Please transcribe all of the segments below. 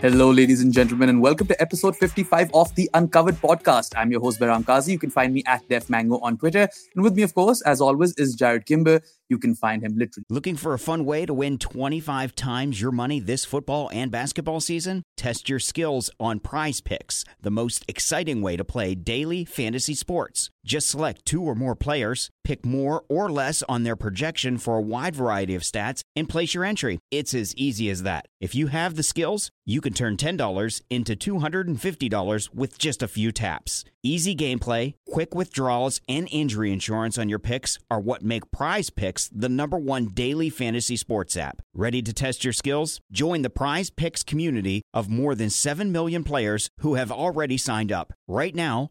Hello, ladies and gentlemen, and welcome to episode 55 of the Uncovered podcast. I'm your host, Behram Kazi. You can find me at Def Mango on Twitter. And with me, of course, as always, is Jarrod Kimber. You can find him literally. Looking for a fun way to win 25 times your money this football and basketball season? Test your skills on prize picks, the most exciting way to play daily fantasy sports. Just select two or more players, pick more or less on their projection for a wide variety of stats, and place your entry. It's as easy as that. If you have the skills, you can turn $10 into $250 with just a few taps. Easy gameplay, quick withdrawals, and injury insurance on your picks are what make Prize Picks the number one daily fantasy sports app. Ready to test your skills? Join the Prize Picks community of more than 7 million players who have already signed up. Right now,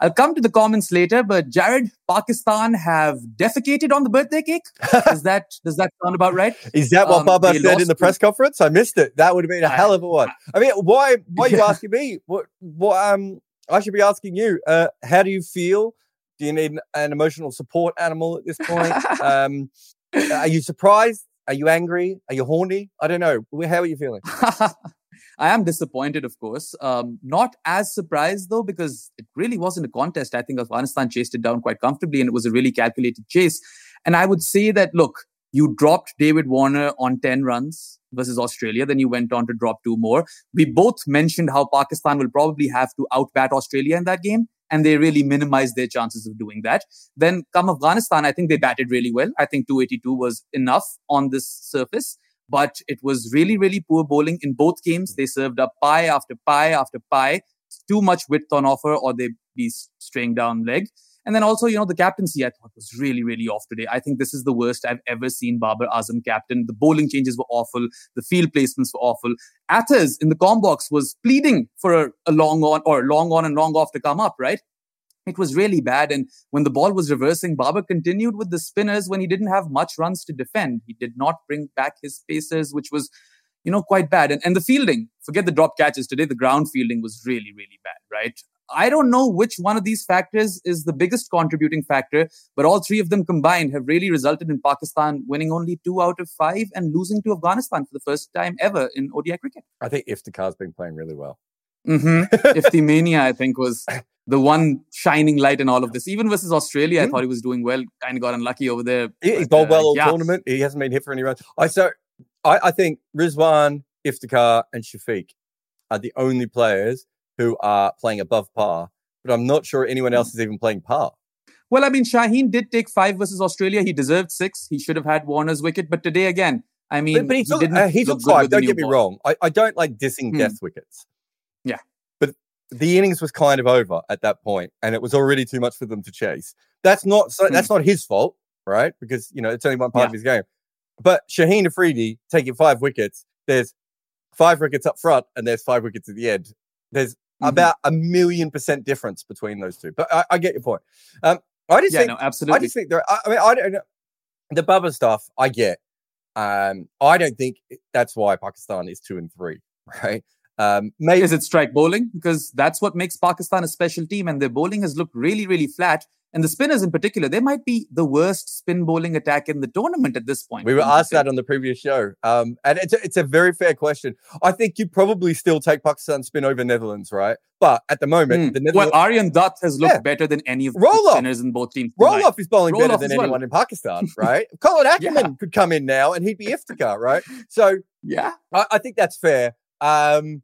I'll come to the comments later, but Jarrod, Pakistan have defecated on the birthday cake. Is that does that sound about right? Is that what um, Babar said in the press conference? I missed it. That would have been a hell of a one. I mean, why why are you asking me? What what um I should be asking you. Uh, how do you feel? Do you need an emotional support animal at this point? um, are you surprised? Are you angry? Are you horny? I don't know. How are you feeling? I am disappointed, of course. Um, not as surprised though, because it really wasn't a contest. I think Afghanistan chased it down quite comfortably, and it was a really calculated chase. And I would say that look, you dropped David Warner on 10 runs versus Australia. Then you went on to drop two more. We both mentioned how Pakistan will probably have to outbat Australia in that game. And they really minimized their chances of doing that. Then come Afghanistan, I think they batted really well. I think 282 was enough on this surface but it was really, really poor bowling in both games. They served up pie after pie after pie, too much width on offer, or they'd be straying down leg. And then also, you know, the captaincy I thought was really, really off today. I think this is the worst I've ever seen Babar Azam captain. The bowling changes were awful. The field placements were awful. Athers in the com box was pleading for a, a long on or long on and long off to come up, right? It was really bad. And when the ball was reversing, Babar continued with the spinners when he didn't have much runs to defend. He did not bring back his pacers, which was, you know, quite bad. And, and the fielding, forget the drop catches today, the ground fielding was really, really bad, right? I don't know which one of these factors is the biggest contributing factor, but all three of them combined have really resulted in Pakistan winning only two out of five and losing to Afghanistan for the first time ever in ODI cricket. I think Iftikhar's been playing really well. Mm-hmm. Iftimania, I think, was the one shining light in all of this. Even versus Australia, mm. I thought he was doing well. Kind of got unlucky over there. He, he's bowled well all yeah. tournament. He hasn't been hit for any runs. I so I, I think Rizwan, Iftikhar, and Shafiq are the only players who are playing above par. But I'm not sure anyone else is even playing par. Well, I mean, Shaheen did take five versus Australia. He deserved six. He should have had Warner's wicket. But today, again, I mean, but, but he took, uh, he took five. Don't get me ball. wrong. I, I don't like dissing hmm. death wickets. Yeah the innings was kind of over at that point, and it was already too much for them to chase. That's not so, that's hmm. not his fault, right? Because you know it's only one part yeah. of his game. But Shaheen Afridi taking five wickets, there's five wickets up front, and there's five wickets at the end. There's mm-hmm. about a million percent difference between those two. But I, I get your point. Um, I just yeah, think, no, absolutely. I just think there. I, I mean, I don't know the Bubba stuff. I get. Um, I don't think that's why Pakistan is two and three, right? Um, maybe, is it strike bowling? Because that's what makes Pakistan a special team, and their bowling has looked really, really flat. And the spinners in particular, they might be the worst spin bowling attack in the tournament at this point. We were asked that on the previous show. Um, and it's a, it's a very fair question. I think you probably still take Pakistan spin over Netherlands, right? But at the moment, mm. the Netherlands. Well, Aryan Dutt has looked yeah. better than any of Roll the spinners in both teams. Roelof is bowling Roll better than well. anyone in Pakistan, right? Colin Ackerman yeah. could come in now and he'd be Iftikhar, right? So, yeah, I, I think that's fair. Um,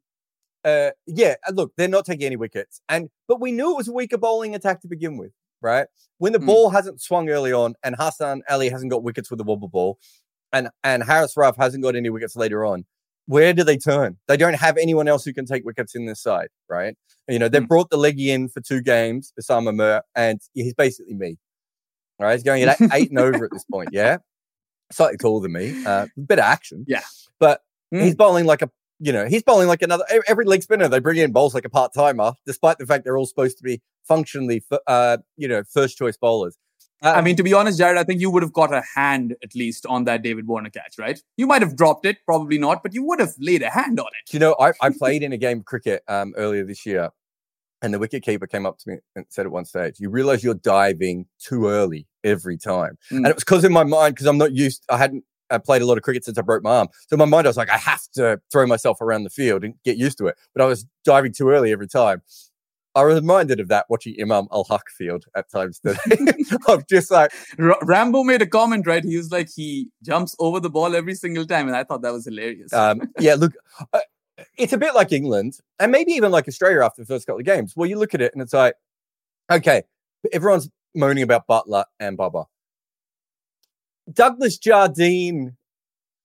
uh, yeah, look, they're not taking any wickets, and but we knew it was a weaker bowling attack to begin with, right? When the mm. ball hasn't swung early on, and Hassan Ali hasn't got wickets with the wobble ball, and and Haris Rauf hasn't got any wickets later on. Where do they turn? They don't have anyone else who can take wickets in this side, right? You know, they mm. brought the leggy in for two games, Usama Mir, and he's basically me. All right, he's going at eight and over at this point. Yeah, slightly taller than me, uh, bit of action. Yeah, but mm. he's bowling like a you know, he's bowling like another every leg spinner they bring in bowls like a part timer, despite the fact they're all supposed to be functionally, uh, you know, first choice bowlers. I mean, to be honest, Jarrod, I think you would have got a hand at least on that David Warner catch, right? You might have dropped it, probably not, but you would have laid a hand on it. You know, I, I played in a game of cricket um, earlier this year, and the wicket keeper came up to me and said at one stage, "You realize you're diving too early every time," mm. and it was because in my mind, because I'm not used, I hadn't I played a lot of cricket since I broke my arm. So in my mind, I was like, I have to throw myself around the field and get used to it. But I was diving too early every time. I was reminded of that watching Imam-ul-Haq field at times today. I'm just like R- Rambo made a comment, right? He was like, he jumps over the ball every single time, and I thought that was hilarious. Um, yeah, look, uh, it's a bit like England, and maybe even like Australia after the first couple of games. Well, you look at it, and it's like, okay, everyone's moaning about Buttler and Babar. Douglas Jardine,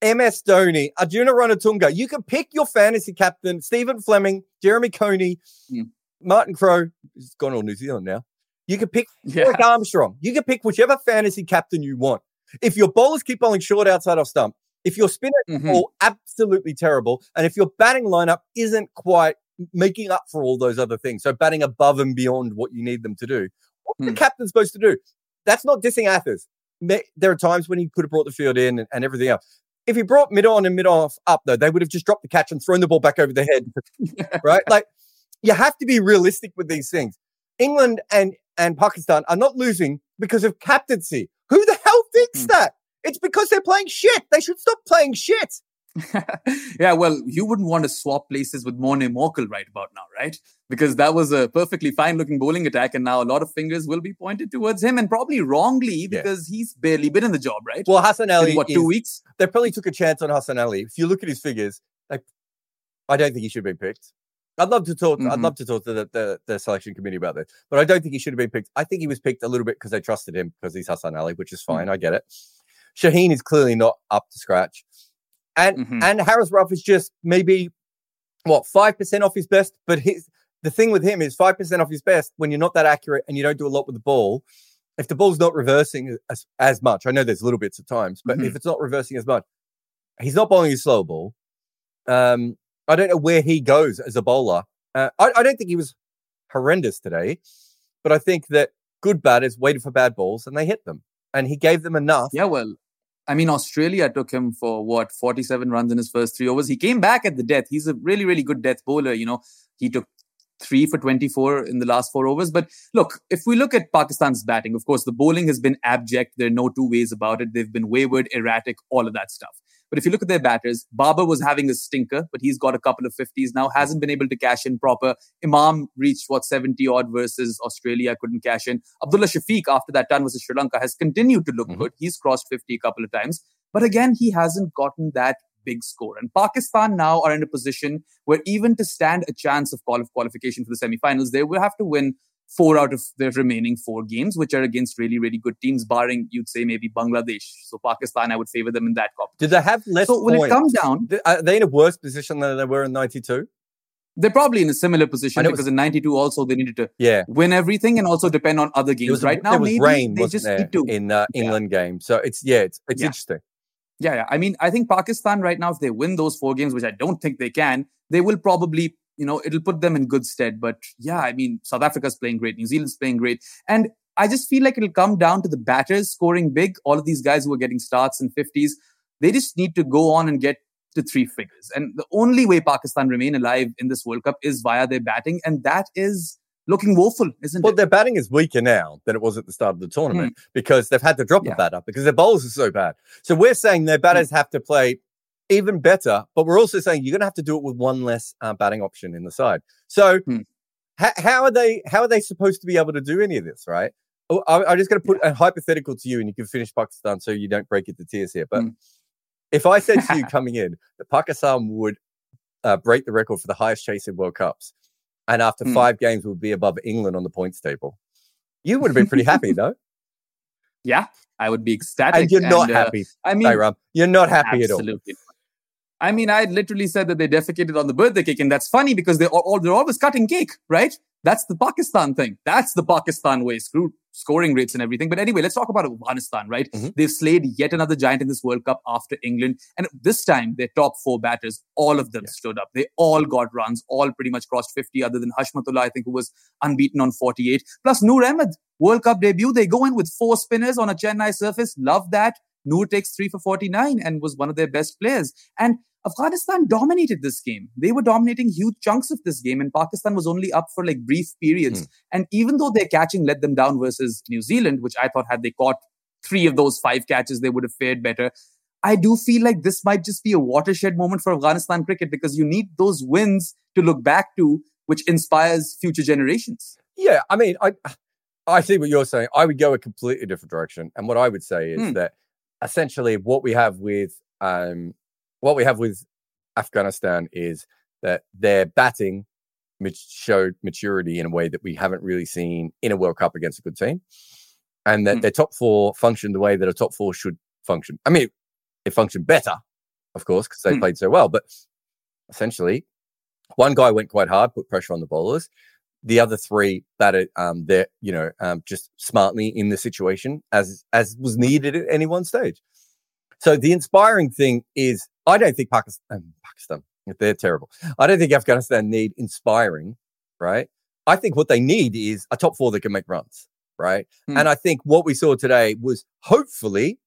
MS Dhoni, Arjuna Ranatunga. You can pick your fantasy captain, Stephen Fleming, Jeremy Coney, mm. Martin Crowe. He's gone all New Zealand now. You can pick yeah. Eric Armstrong. You can pick whichever fantasy captain you want. If your bowlers keep bowling short outside off stump, if your spinner mm-hmm. all absolutely terrible, and if your batting lineup isn't quite making up for all those other things, so batting above and beyond what you need them to do, what's mm. the hmm. captain supposed to do? That's not dissing Athers. There are times when he could have brought the field in and, and everything else. If he brought mid on and mid off up, though, they would have just dropped the catch and thrown the ball back over the head, right? Like you have to be realistic with these things. England and and Pakistan are not losing because of captaincy. Who the hell thinks mm. that? It's because they're playing shit. They should stop playing shit. yeah, well, you wouldn't want to swap places with Morne Morkel right about now, right? Because that was a perfectly fine looking bowling attack, and now a lot of fingers will be pointed towards him, and probably wrongly because yeah. he's barely been in the job, right? Well, Hassan Ali, in, what two weeks? They probably took a chance on Hassan Ali. If you look at his figures, like, I don't think he should have been picked. I'd love to talk. Mm-hmm. I'd love to talk to the, the, the, selection committee about this, but I don't think he should have been picked. I think he was picked a little bit because they trusted him because he's Hassan Ali, which is fine. Mm-hmm. I get it. Shaheen is clearly not up to scratch. And mm-hmm. and Haris Rauf is just maybe what five percent off his best. But his the thing with him is five percent off his best when you're not that accurate and you don't do a lot with the ball. If the ball's not reversing as, as much, I know there's little bits at times, but mm-hmm. if it's not reversing as much, he's not bowling a slow ball. Um, I don't know where he goes as a bowler. Uh, I, I don't think he was horrendous today, but I think that good batters waited for bad balls and they hit them, and he gave them enough. Yeah, well, I mean, Australia took him for what 47 runs in his first three overs. He came back at the death. He's a really, really good death bowler. You know, he took three for 24 in the last four overs. But look, if we look at Pakistan's batting, of course, the bowling has been abject. There are no two ways about it. They've been wayward, erratic, all of that stuff. But if you look at their batters, Babar was having a stinker, but he's got a couple of 50s now, hasn't been able to cash in proper. Imam reached what 70 odd versus Australia, couldn't cash in. Abdullah Shafiq, after that turn versus Sri Lanka, has continued to look mm-hmm. good. He's crossed 50 a couple of times. But again, he hasn't gotten that big score. And Pakistan now are in a position where even to stand a chance of qualification for the semifinals, they will have to win four out of their remaining four games, which are against really, really good teams, barring you'd say maybe Bangladesh. So Pakistan, I would favor them in that cup. Did they have less? So when points? it comes down, are they in a worse position than they were in '92? They're probably in a similar position because was, in '92 also they needed to yeah. win everything and also depend on other games. Was, right now, maybe rain, they just need to in uh, England yeah. game. So it's yeah, it's it's yeah. interesting. Yeah, yeah. I mean, I think Pakistan right now, if they win those four games, which I don't think they can, they will probably you know, it'll put them in good stead. But yeah, I mean, South Africa's playing great, New Zealand's playing great. And I just feel like it'll come down to the batters scoring big. All of these guys who are getting starts in 50s, they just need to go on and get to three figures. And the only way Pakistan remain alive in this World Cup is via their batting. And that is looking woeful, isn't well, it? Well, their batting is weaker now than it was at the start of the tournament mm. because they've had to drop yeah. a batter because their bowls are so bad. So we're saying their batters mm. have to play even better. But we're also saying you're going to have to do it with one less uh, batting option in the side. So hmm. ha- how are they? How are they supposed to be able to do any of this? Right? Oh, I, am just going to put a hypothetical to you, and you can finish Pakistan so you don't break into tears here. But hmm. if I said to you coming in that Pakistan would uh, break the record for the highest chase in World Cups, and after hmm. five games would be above England on the points table, you would have been pretty happy, though. Yeah, I would be ecstatic. And you're not uh, happy. I mean, you're not happy at all. I mean, I literally said that they defecated on the birthday cake, and that's funny because they're all, they're always cutting cake, right? That's the Pakistan thing. That's the Pakistan way. Screw scoring rates and everything. But anyway, let's talk about Afghanistan, right? Mm-hmm. They've slayed yet another giant in this World Cup after England. And this time, their top four batters, all of them yeah. stood up. They all got runs, all pretty much crossed 50, other than Hashmatullah, I think, who was unbeaten on 48. Plus, Noor Ahmed, World Cup debut. They go in with four spinners on a Chennai surface. Love that. Noor takes three for 49 and was one of their best players. And Afghanistan dominated this game. They were dominating huge chunks of this game, and Pakistan was only up for like brief periods. Mm. And even though their catching let them down versus New Zealand, which I thought had they caught three of those five catches, they would have fared better. I do feel like this might just be a watershed moment for Afghanistan cricket because you need those wins to look back to, which inspires future generations. Yeah, I mean, I I see what you're saying. I would go a completely different direction, and what I would say is mm. that essentially what we have with um, what we have with Afghanistan is that their batting showed maturity in a way that we haven't really seen in a World Cup against a good team, and that mm. their top four functioned the way that a top four should function. I mean, it functioned better, of course, because they mm. played so well, but essentially, one guy went quite hard, put pressure on the bowlers. The other three batted um, they're you know um, just smartly in the situation as as was needed at any one stage. So the inspiring thing is I don't think Pakistan, um, Pakistan, they're terrible. I don't think Afghanistan need inspiring, right? I think what they need is a top four that can make runs, right? Hmm. And I think what we saw today was hopefully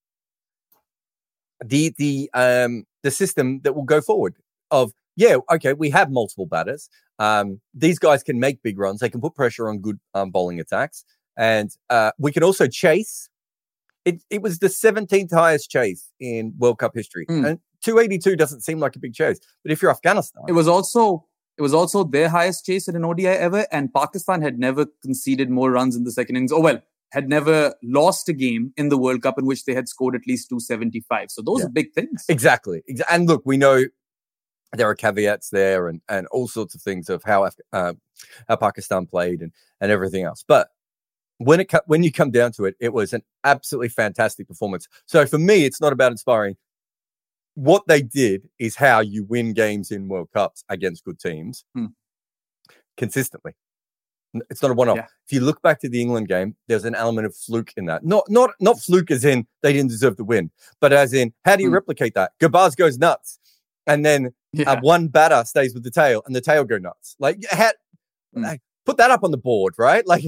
the the um the system that will go forward of yeah, okay, we have multiple batters. Um, these guys can make big runs. They can put pressure on good um, bowling attacks, and uh, we can also chase. It, it was the 17th highest chase in World Cup history, mm. and 282 doesn't seem like a big chase, but if you're Afghanistan, it was also it was also their highest chase in an ODI ever, and Pakistan had never conceded more runs in the second innings. Oh well, had never lost a game in the World Cup in which they had scored at least 275. So those yeah. are big things. Exactly. And look, we know there are caveats there and, and all sorts of things of how uh, how Pakistan played and, and everything else. But when it when you come down to it, it was an absolutely fantastic performance. So for me, it's not about inspiring what they did is how you win games in World Cups against good teams hmm. consistently. It's not a one-off. Yeah. If you look back to the England game, there's an element of fluke in that. Not not not fluke as in they didn't deserve the win, but as in how do you hmm. replicate that? Gurbaz goes nuts, and then yeah. uh, one batter stays with the tail, and the tail go nuts. Like, how, hmm. like put that up on the board, right? Like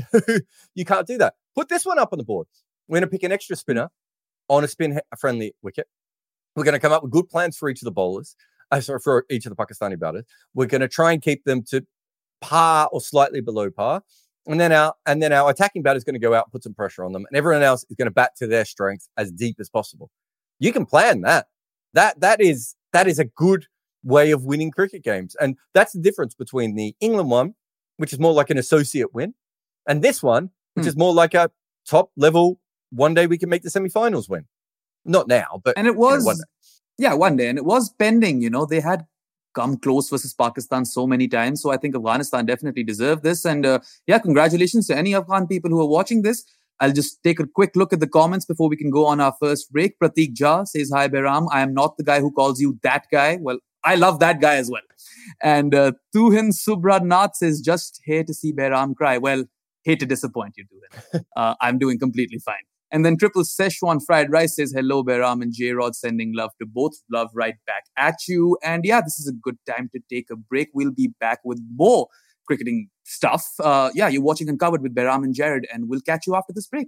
you can't do that. Put this one up on the board. We're going to pick an extra spinner on a spin friendly wicket. We're going to come up with good plans for each of the bowlers, uh, sorry, for each of the Pakistani batters. We're going to try and keep them to par or slightly below par. And then our and then our attacking batter is going to go out and put some pressure on them, and everyone else is going to bat to their strength as deep as possible. You can plan that. That that is that is a good way of winning cricket games, and that's the difference between the England one, which is more like an associate win, and this one, which hmm. is more like a top level. One day we can make the semi-finals win. Not now, but and it was you know, one yeah, one day, and it was pending. You know, they had come close versus Pakistan so many times. So I think Afghanistan definitely deserved this. And uh, yeah, congratulations to any Afghan people who are watching this. I'll just take a quick look at the comments before we can go on our first break. Pratik Jha says, Hi, Behram. I am not the guy who calls you that guy. Well, I love that guy as well. And uh, Tuhin Subranath says, Just here to see Behram cry. Well, hate to disappoint you, Tuhin. Uh, I'm doing completely fine. And then Triple Szechuan Fried Rice says, Hello, Behram and J Rod, sending love to both. Love right back at you. And yeah, this is a good time to take a break. We'll be back with more cricketing stuff. Uh, yeah, you're watching Uncovered with Behram and Jarrod, and we'll catch you after this break.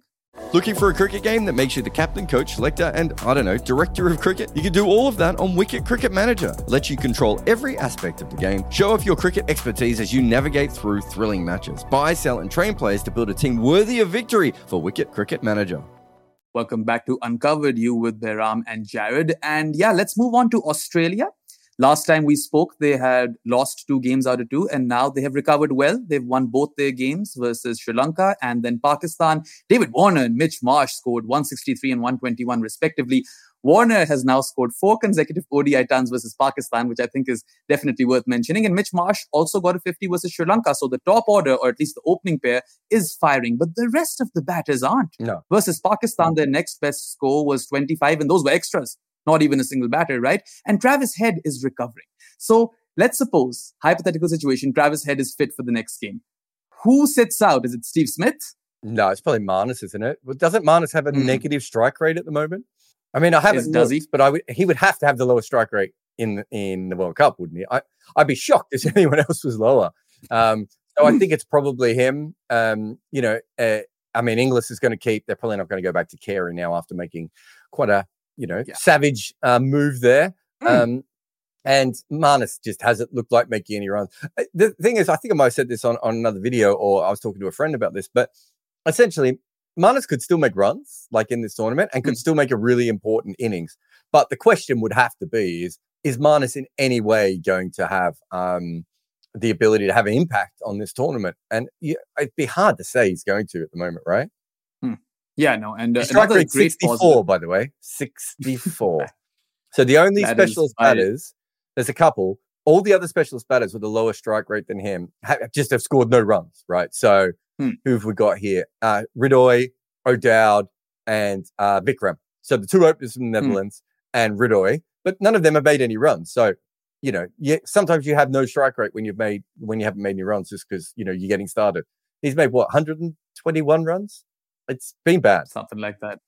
Looking for a cricket game that makes you the captain, coach, selector, and I don't know, director of cricket? You can do all of that on Wicket Cricket Manager. Let you control every aspect of the game. Show off your cricket expertise as you navigate through thrilling matches. Buy, sell, and train players to build a team worthy of victory for Wicket Cricket Manager. Welcome back to Uncovered You with Behram and Jarrod. And yeah, let's move on to Australia. Last time we spoke, they had lost two games out of two, and now they have recovered well. They've won both their games versus Sri Lanka and then Pakistan. David Warner and Mitch Marsh scored 163 and 121, respectively. Warner has now scored four consecutive ODI tons versus Pakistan, which I think is definitely worth mentioning. And Mitch Marsh also got a 50 versus Sri Lanka. So the top order, or at least the opening pair, is firing. But the rest of the batters aren't. No. Versus Pakistan, their next best score was 25, and those were extras not even a single batter, right? And Travis Head is recovering. So let's suppose, hypothetical situation, Travis Head is fit for the next game. Who sits out? Is it Steve Smith? No, it's probably Marnus, isn't it? Well, doesn't Marnus have a Mm. negative strike rate at the moment? I mean, I haven't Is- does he? but I would, he would have to have the lowest strike rate in in the World Cup, wouldn't he? I, I'd be shocked if anyone else was lower. Um, so I think it's probably him. Um, you know, uh, I mean, Inglis is going to keep. They're probably not going to go back to Carey now after making quite a you know Yeah. savage uh, move there. Mm. Um, and Marnus just hasn't looked like making any runs. Uh, The thing is, I think I might have said this on, on another video, or I was talking to a friend about this, but essentially, Marnus could still make runs like in this tournament and could still make a really important innings. But the question would have to be is, is Marnus in any way going to have um, the ability to have an impact on this tournament? And yeah, it'd be hard to say he's going to at the moment, right? Yeah, no, and uh, strike another rate great 64, positive. by the way. 64. so the only That is specialist high. batters, there's a couple, all the other specialist batters with a lower strike rate than him ha- just have scored no runs, right? So Hmm. who have we got here? Uh, Ridoy, O'Dowd, and uh, Vikram. So the two openers from the Hmm. Netherlands and Ridoy, but none of them have made any runs. So, you know, yeah, sometimes you have no strike rate when you've made, when you haven't made any runs just because, you know, you're getting started. He's made what, 121 runs? It's been bad. something like that.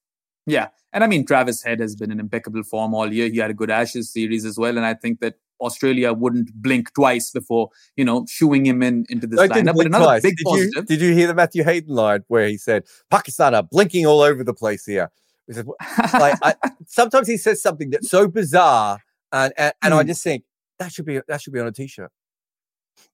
Yeah, and I mean Travis Head has been in impeccable form all year. He had a good Ashes series as well, and I think that Australia wouldn't blink twice before you know shooing him in into this No, didn't lineup. But another twice. big did positive. You, did you hear the Matthew Hayden line where he said Pakistan are blinking all over the place here? He said, like I, sometimes he says something that's so bizarre, and and, and I Hmm. just think that should be that should be on a t-shirt.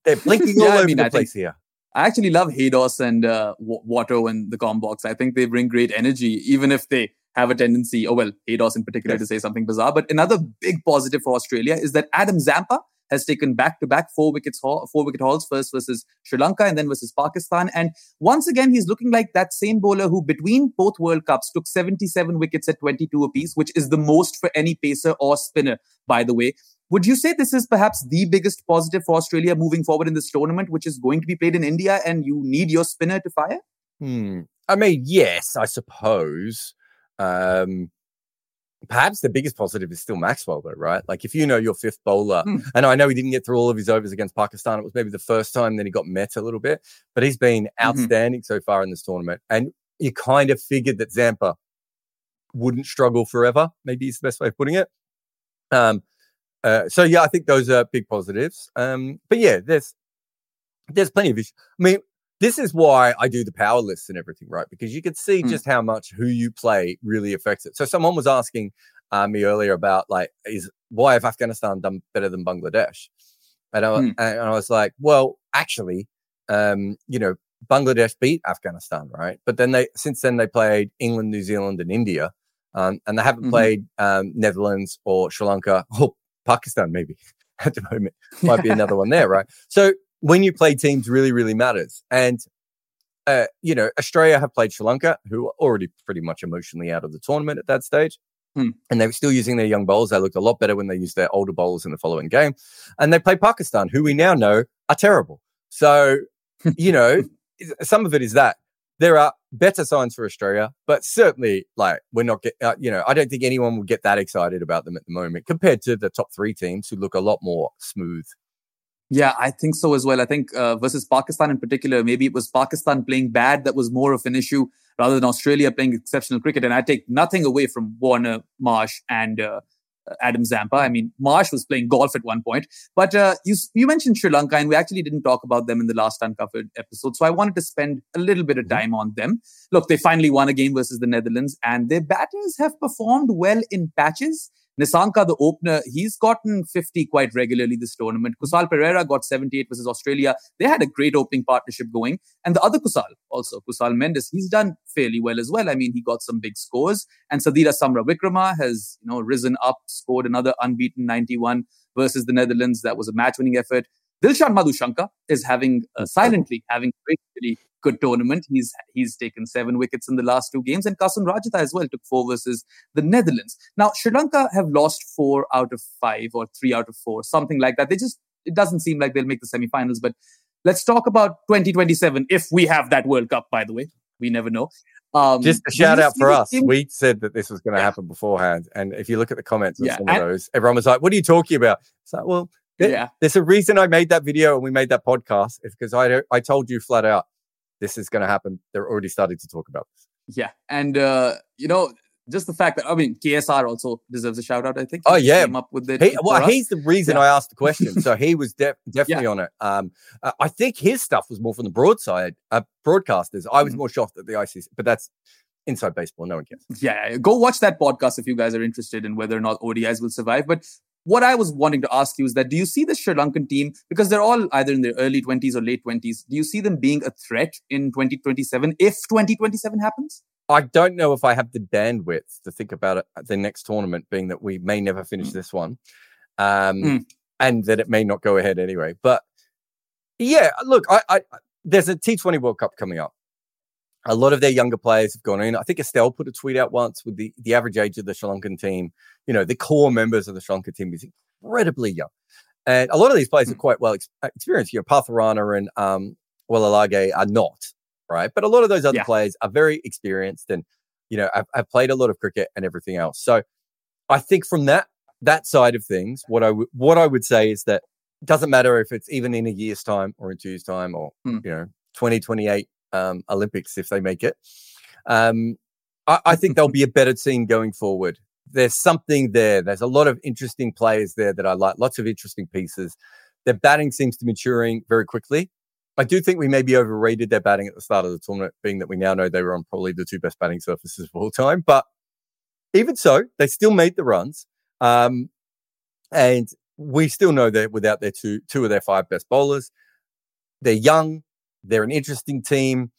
They're blinking Yeah, all I over mean, the I think- place here. I actually love Haydos and uh, Watto and the Combox. I think they bring great energy, even if they have a tendency, oh well, Haydos in particular, Yes. to say something bizarre. But another big positive for Australia is that Adam Zampa has taken back-to-back four wickets, haul, four wicket hauls, first versus Sri Lanka and then versus Pakistan. And once again, he's looking like that same bowler who, between both World Cups, took 77 wickets at 22 apiece, which is the most for any pacer or spinner, by the way. Would you say this is perhaps the biggest positive for Australia moving forward in this tournament, which is going to be played in India, and you need your spinner to fire? Hmm. I mean, yes, I suppose. Um, perhaps the biggest positive is still Maxwell, though, right? Like if you know your fifth bowler, Hmm. and I know he didn't get through all of his overs against Pakistan. It was maybe the first time that he got met a little bit, but he's been Mm-hmm. outstanding so far in this tournament. And you kind of figured that Zampa wouldn't struggle forever. Maybe is the best way of putting it. Um, uh, so yeah, I think those are big positives. Um, but yeah, there's there's plenty of issues. I mean, this is why I do the power lists and everything, right? Because you can see Mm. just how much who you play really affects it. So someone was asking uh, me earlier about like, is why have Afghanistan done better than Bangladesh? And I, Mm. and I was like, well, actually, um, you know, Bangladesh beat Afghanistan, right? But then they since then they played England, New Zealand, and India, um, and they haven't Mhm. played um, Netherlands or Sri Lanka or Pakistan, maybe at the moment might be another one there, right? So when you play teams really, really matters. And, uh, you know, Australia have played Sri Lanka, who are already pretty much emotionally out of the tournament at that stage. Hmm. And they were still using their young bowlers. They looked a lot better when they used their older bowlers in the following game. And they played Pakistan, who we now know are terrible. So, you know, some of it is that there are better signs for Australia, but certainly, like, we're not get, uh, you know, I don't think anyone would get that excited about them at the moment compared to the top three teams who look a lot more smooth. Yeah, I think so as well. I think uh, versus Pakistan in particular, maybe it was Pakistan playing bad that was more of an issue rather than Australia playing exceptional cricket. And I take nothing away from Warner, Marsh, and uh, Adam Zampa. I mean, Marsh was playing golf at one point. But uh, you you mentioned Sri Lanka, and we actually didn't talk about them in the last uncovered episode. So I wanted to spend a little bit of time on them. Look, they finally won a game versus the Netherlands, and their batters have performed well in patches. Nisanka, the opener, he's gotten 50 quite regularly this tournament. Kusal Perera got 78 versus Australia. They had a great opening partnership going. And the other Kusal, also Kusal Mendis, he's done fairly well as well. I mean, he got some big scores. And Sadeera Samarawickrama has, you know, risen up, scored another unbeaten 91 versus the Netherlands. That was a match-winning effort. Dilshan Madhushanka is having uh, silently having a really, good tournament. He's he's taken seven wickets in the last two games, and Kasun Rajitha as well took four versus the Netherlands. Now Sri Lanka have lost four out of five or three out of four, something like that. They just it doesn't seem like they'll make the semi-finals. But let's talk about 2027 if we have that World Cup. By the way, we never know. Um, Just a shout out for us. team- We said that this was going to Yeah. happen beforehand. And if you look at the comments of Yeah, some of those, everyone was like, What are you talking about? It's like, well, Yeah. there's a reason I made that video and we made that podcast. It's because I, I told you flat out, this is going to happen. They're already starting to talk about this. Yeah, and uh, you know, just the fact that I mean, KSR also deserves a shout out. I think. Oh yeah, came up with it. He, well, he's the reason Yeah. I asked the question. So he was de- definitely Yeah. on it. Um, uh, I think his stuff was more from the broadside uh, broadcasters. I was Mhm. more shocked at the ICC, but that's inside baseball. No one cares. yeah, go watch that podcast if you guys are interested in whether or not ODIs will survive. But what I was wanting to ask you is that do you see the Sri Lankan team because they're all either in their early twenties or late twenties? Do you see them being a threat in 2027 if 2027 happens? I don't know if I have the bandwidth to think about it at the next tournament, being that we may never finish this one, um, Mm. and that it may not go ahead anyway. But yeah, look, I, I there's a T20 World Cup coming up. A lot of their younger players have gone in. I think Estelle put a tweet out once with the, the average age of the Sri Lankan team. You know, the core members of the Sri Lankan team is incredibly young. And a lot of these players are Mm. quite well ex- experienced. You know, Pathirana and um, are not, right? But a lot of those other Yeah. players are very experienced and, you know, have, have played a lot of cricket and everything else. So I think from that that side of things, what I would what I would say is that it doesn't matter if it's even in a year's time or in two years' time or Hmm. you know, 2028 um, Olympics if they make it. Um, I, I think there'll be a better team going forward. There's something there. There's a lot of interesting players there that I like, lots of interesting pieces. Their batting seems to be maturing very quickly. I do think we maybe overrated their batting at the start of the tournament, being that we now know they were on probably the two best batting surfaces of all time. But even so, they still made the runs. Um, and we still know that without their two two of their five best bowlers, they're young. They're an interesting team.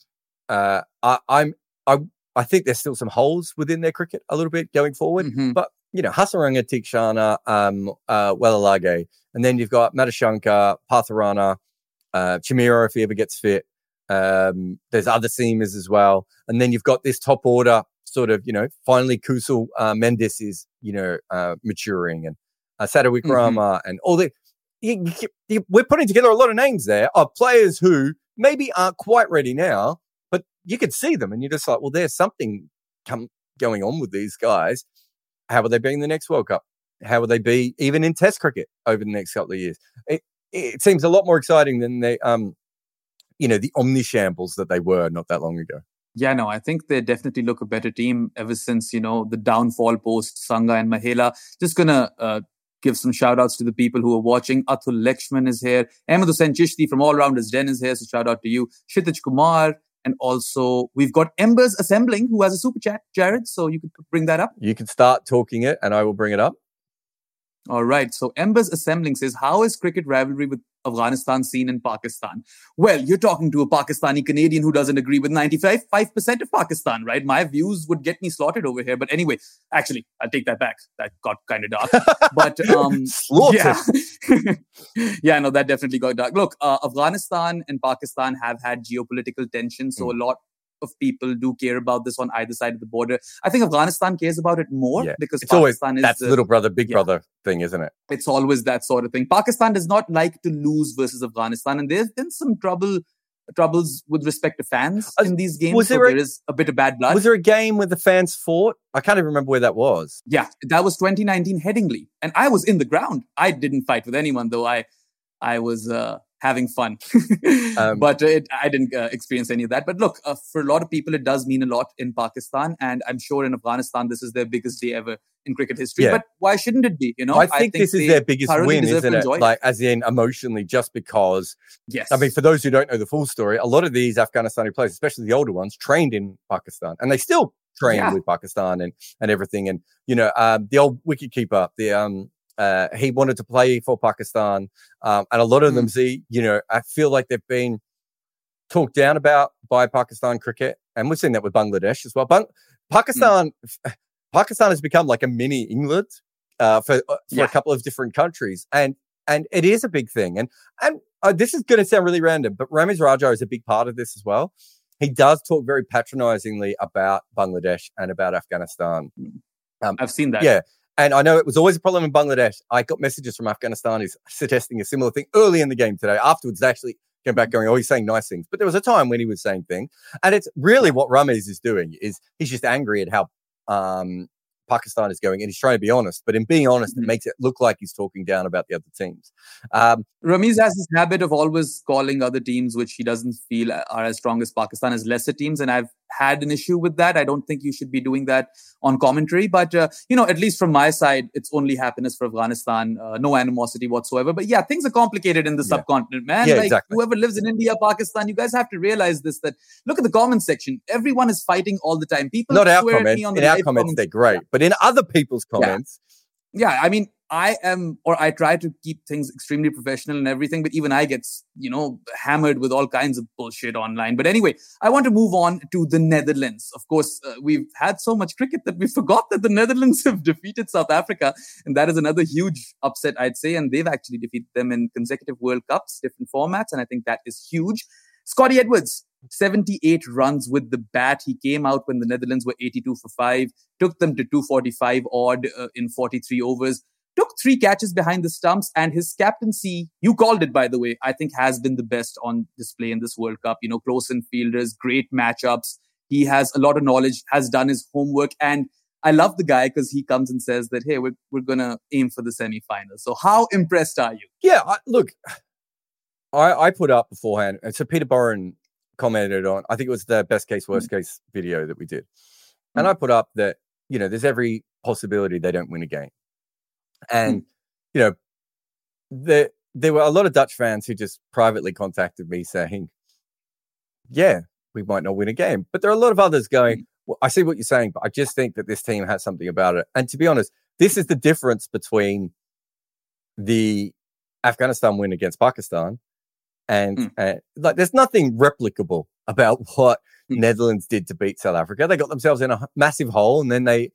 Uh, I, I'm I I think there's still some holes within their cricket a little bit going forward. Mhm. But you know, Hasaranga, Theekshana, um, uh, Wellalage, and then you've got Madhushanka, Pathirana, uh, Chameera if he ever gets fit. Um, there's other seamers as well, and then you've got this top order sort of, you know, finally Kusal uh, Mendis is, you know, uh, maturing, and uh, Sadawikrama, and all the. You, you- you- we're putting together a lot of names there of players who maybe aren't quite ready now, you could see them, and you're just like, well, there's something come going on with these guys. How will they be in the next World Cup? How will they be even in Test cricket over the next couple of years? It, it seems a lot more exciting than they, um, you know, the omni shambles that they were not that long ago. Yeah, no, I think they definitely look a better team ever since, you know, the downfall post Sanga and Mahela. Just gonna uh, give some shout outs to the people who are watching. Atul Lekshman is here. Ahmed Hussain Chishti from All Rounders Den is here. So shout out to you. Shitij Kumar. And also we've got Embers Assembling who has a super chat, Jarrod. So you could bring that up. You can start talking it, and I will bring it up. All right. So Embers Assembling says, How is cricket rivalry with Afghanistan seen in Pakistan? Well, you're talking to a Pakistani Canadian who doesn't agree with 95% of Pakistan, right? My views would get me slaughtered over here. But anyway, actually, I'll take that back. That got kind of dark. But um, yeah. yeah, no, that definitely got dark. Look, uh, Afghanistan and Pakistan have had geopolitical tension, so a lot of people do care about this on either side of the border. I think Afghanistan cares about it more Yeah. because It's always Pakistan is that's the- little brother, big yeah. brother thing, isn't it? it's always that sort of thing. Pakistan does not like to lose versus Afghanistan, and there's been some trouble troubles with respect to fans in these games. was so a- there is a bit of bad blood. Was there a game where the fans fought? I can't even remember where that was. Yeah, that was 2019 Headingley, and I was in the ground. I didn't fight with anyone, though. I I was uh, having fun, Um, but it, I didn't uh, experience any of that. But look, uh, for a lot of people, it does mean a lot in Pakistan, and I'm sure in Afghanistan, this is their biggest day ever in cricket history. Yeah. But why shouldn't it be? You know, I, think this is their biggest win, isn't it? it. Like, as in emotionally, just because. Yes, I mean, for those who don't know the full story, a lot of these Afghanistani players, especially the older ones, trained in Pakistan, and they still train Yeah. with Pakistan and and everything. And you know, um, the old wicketkeeper, the um, uh, he wanted to play for Pakistan, um, and a lot of Mm. them see, you know, I feel like they've been talked down about by Pakistan cricket, and we've seen that with Bangladesh as well. Bang- Pakistan, Pakistan has become like a mini England uh, for uh, for Yeah. a couple of different countries, and and it is a big thing. And and uh, this is going to sound really random, but Ramiz Raja is a big part of this as well. He does talk very patronizingly about Bangladesh and about Afghanistan. I've seen that. Yeah. And I know it was always a problem in Bangladesh. I got messages from Afghanistanis suggesting a similar thing early in the game today. Afterwards, they actually came back going, oh, he's saying nice things. But there was a time when he was saying things. And it's really what Ramiz is doing is he's just angry at how um, Pakistan is going, and he's trying to be honest. But in being honest, mm-hmm. it makes it look like he's talking down about the other teams. Um, Ramiz has this habit of always calling other teams which he doesn't feel are as strong as Pakistan as lesser teams, and I've had an issue with that. I don't think you should be doing that on commentary, but uh, you know, at least from my side, it's only happiness for Afghanistan, uh, no animosity whatsoever. But yeah, things are complicated in the yeah. subcontinent, man. Yeah, like exactly. whoever lives in India, Pakistan, you guys have to realize this. That look at the comment section. Everyone is fighting all the time. People not our comments. in our comments, comments, they're great, but in other people's comments. Yeah. Yeah, I mean, I am, or I try to keep things extremely professional and everything, but even I get, you know, hammered with all kinds of bullshit online. But anyway, I want to move on to the Netherlands. Of course, uh, we've had so much cricket that we forgot that the Netherlands have defeated South Africa. And that is another huge upset, I'd say. And they've actually defeated them in consecutive World Cups, different formats. And I think that is huge. Scotty Edwards, 78 runs with the bat. He came out when the Netherlands were 82 for 5, took them to 245 odd uh, in 43 overs took three catches behind the stumps, and his captaincy, you called it, by the way, I think has been the best on display in this World Cup. You know, close in fielders, great matchups. He has a lot of knowledge, has done his homework, and I love the guy because he comes and says that, hey, we're, we're going to aim for the semifinals. So, how impressed are you? Yeah, I, look, I, I put up beforehand, and so Peter Borren commented on, I think it was the best case, worst mm-hmm. case video that we did. And mm-hmm. I put up that, you know, there's every possibility they don't win a game. And, you know, there, there were a lot of Dutch fans who just privately contacted me saying, yeah, we might not win a game. But there are a lot of others going, well, I see what you're saying, but I just think that this team has something about it. And to be honest, this is the difference between the Afghanistan win against Pakistan and mm. uh, like there's nothing replicable about what mm. Netherlands did to beat South Africa. They got themselves in a massive hole and then they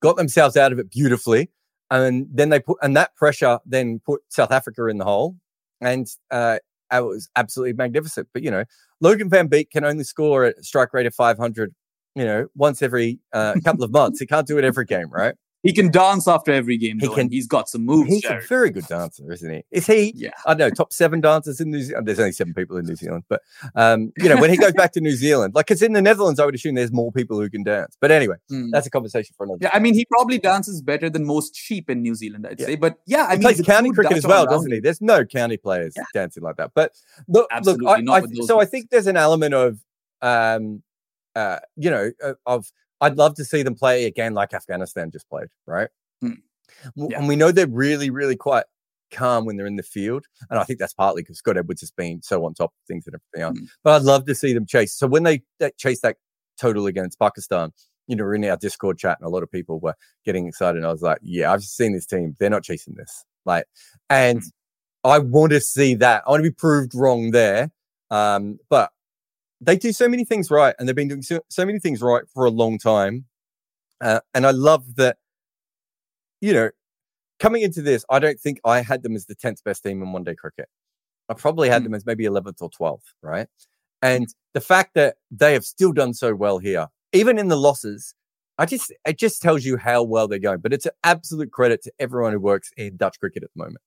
got themselves out of it beautifully and then they put and that pressure then put South Africa in the hole, and uh, it was absolutely magnificent. But you know, Logan Van Beek can only score a strike rate of 500, you know, once every uh, couple of months. He can't do it every game, right? He can dance after every game. He can. He's got some moves. He's Jarrod. a very good dancer, isn't he? Is he? Yeah. I don't know top seven dancers in New Zealand. There's only seven people in New Zealand, but um, you know when he goes back to New Zealand, like it's in the Netherlands, I would assume there's more people who can dance. But anyway, mm. that's a conversation for another. Yeah, I mean he probably dances better than most sheep in New Zealand, I'd yeah. say. But yeah, I he mean plays county cricket as well, doesn't he? There's no county players yeah. dancing like that. But look, Absolutely look, I, I, so I think there's an element of um, uh, you know, of I'd love to see them play again like Afghanistan just played, right? Mm. Yeah. And we know they're really, really quite calm when they're in the field. And I think that's partly because Scott Edwards has been so on top of things and everything else. Mm. But I'd love to see them chase. So when they, they chase that total against Pakistan, you know, we're in our Discord chat and a lot of people were getting excited. And I was like, yeah, I've seen this team. They're not chasing this. Like, and mm. I want to see that. I want to be proved wrong there. Um, but they do so many things right and they've been doing so, so many things right for a long time. Uh, and I love that you know, coming into this, I don't think I had them as the 10th best team in one day cricket. I probably had mm. them as maybe 11th or 12th, right? And the fact that they have still done so well here, even in the losses, I just it just tells you how well they're going. But it's an absolute credit to everyone who works in Dutch cricket at the moment.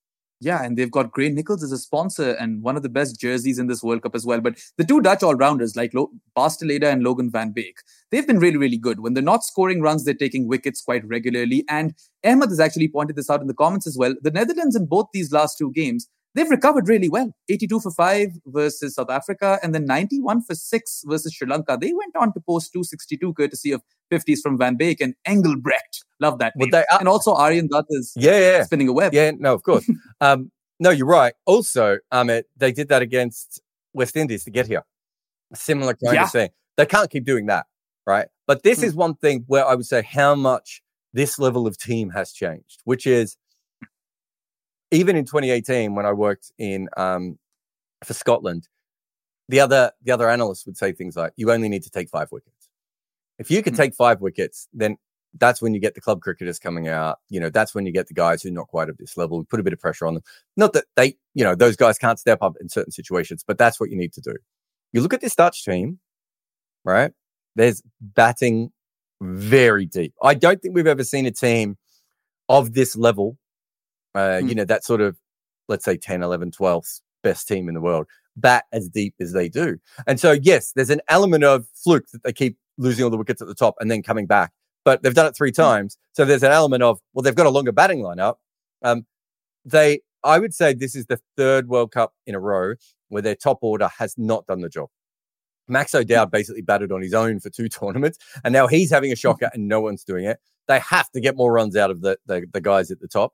Yeah, and they've got Gray Nicolls as a sponsor and one of the best jerseys in this World Cup as well. But the two Dutch all rounders like Lo- Bas de Leede and Logan Van Beek, they've been really, really good. When they're not scoring runs, they're taking wickets quite regularly. And Ahmed has actually pointed this out in the comments as well. The Netherlands in both these last two games, they've recovered really well 82 for 5 versus South Africa and then 91 for 6 versus Sri Lanka. They went on to post 262 courtesy of 50s from Van Beek and Engelbrecht. Love that. And also Aryan Dutt is yeah, yeah, spinning a web. Yeah, no, of course. um, no, you're right. Also, um, it, they did that against West Indies to get here. A similar kind yeah. of thing. They can't keep doing that, right? But this mm. is one thing where I would say how much this level of team has changed, which is even in 2018 when I worked in um, for Scotland, the other the other analysts would say things like, "You only need to take five wickets." If you could mm. take five wickets, then that's when you get the club cricketers coming out. You know, that's when you get the guys who are not quite at this level. We put a bit of pressure on them. Not that they, you know, those guys can't step up in certain situations, but that's what you need to do. You look at this Dutch team, right? There's batting very deep. I don't think we've ever seen a team of this level, uh, mm. you know, that sort of, let's say 10, 11, 12th best team in the world, bat as deep as they do. And so, yes, there's an element of fluke that they keep losing all the wickets at the top and then coming back. but they've done it three times. So there's an element of, well, they've got a longer batting lineup. Um, they, I would say this is the third World Cup in a row where their top order has not done the job. Max O'Dowd basically batted on his own for two tournaments, and now he's having a shocker and no one's doing it. They have to get more runs out of the, the, the guys at the top,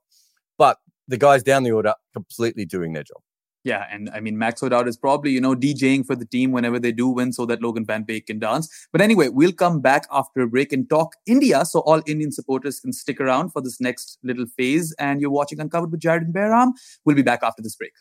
but the guys down the order completely doing their job. Yeah, and I mean Max O'Dowd is probably you know DJing for the team whenever they do win, so that Logan Van Beek can dance. But anyway, we'll come back after a break and talk India, so all Indian supporters can stick around for this next little phase. And you're watching Uncovered with Jarrod and Behram. We'll be back after this break.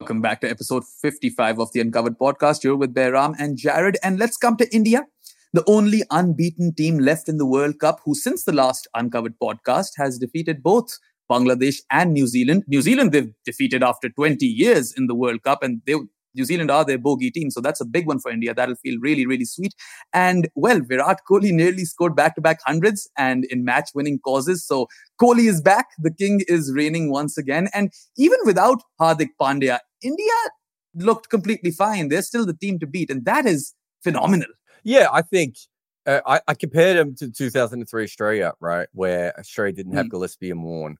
Welcome back to episode 55 of the Uncovered podcast. You're with Behram and Jarrod, and let's come to India the only unbeaten team left in the World Cup, who since the last Uncovered podcast has defeated both Bangladesh and New Zealand. New Zealand they've defeated after 20 years in the World Cup, and they New Zealand are their bogey team. So that's a big one for India. That'll feel really, really sweet. And well, Virat Kohli nearly scored back to back hundreds and in match winning causes. So Kohli is back. The king is reigning once again. And even without Hardik Pandya, India looked completely fine. They're still the team to beat. And that is phenomenal. Yeah, I think uh, I, I, compared him to 2003 Australia, right, where Australia didn't have mm. Gillespie and Warne,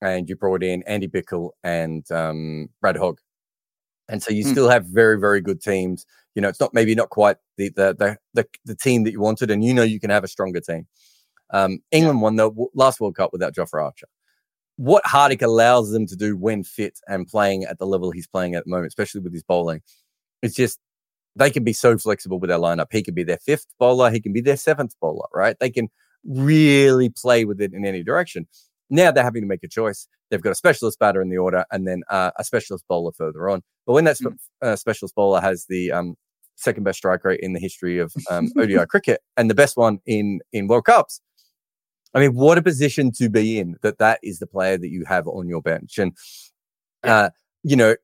and you brought in Andy Bichel and um, Brad Hogg, and so you mm. still have very very good teams. You know, it's not maybe not quite the the the the, the team that you wanted, and you know you can have a stronger team. Um, England yeah. won the last World Cup without Jofra Archer. What Hardik allows them to do when fit and playing at the level he's playing at the moment, especially with his bowling, it's just they can be so flexible with their lineup. He can be their fifth bowler, he can be their seventh bowler, right? They can really play with it in any direction. Now they're having to make a choice. They've got a specialist batter in the order and then uh, a specialist bowler further on. But when that mm. uh, specialist bowler has the um, second best strike rate in the history of um, ODI cricket and the best one in in World Cups, I mean, what a position to be in that that is the player that you have on your bench. And, uh, you know,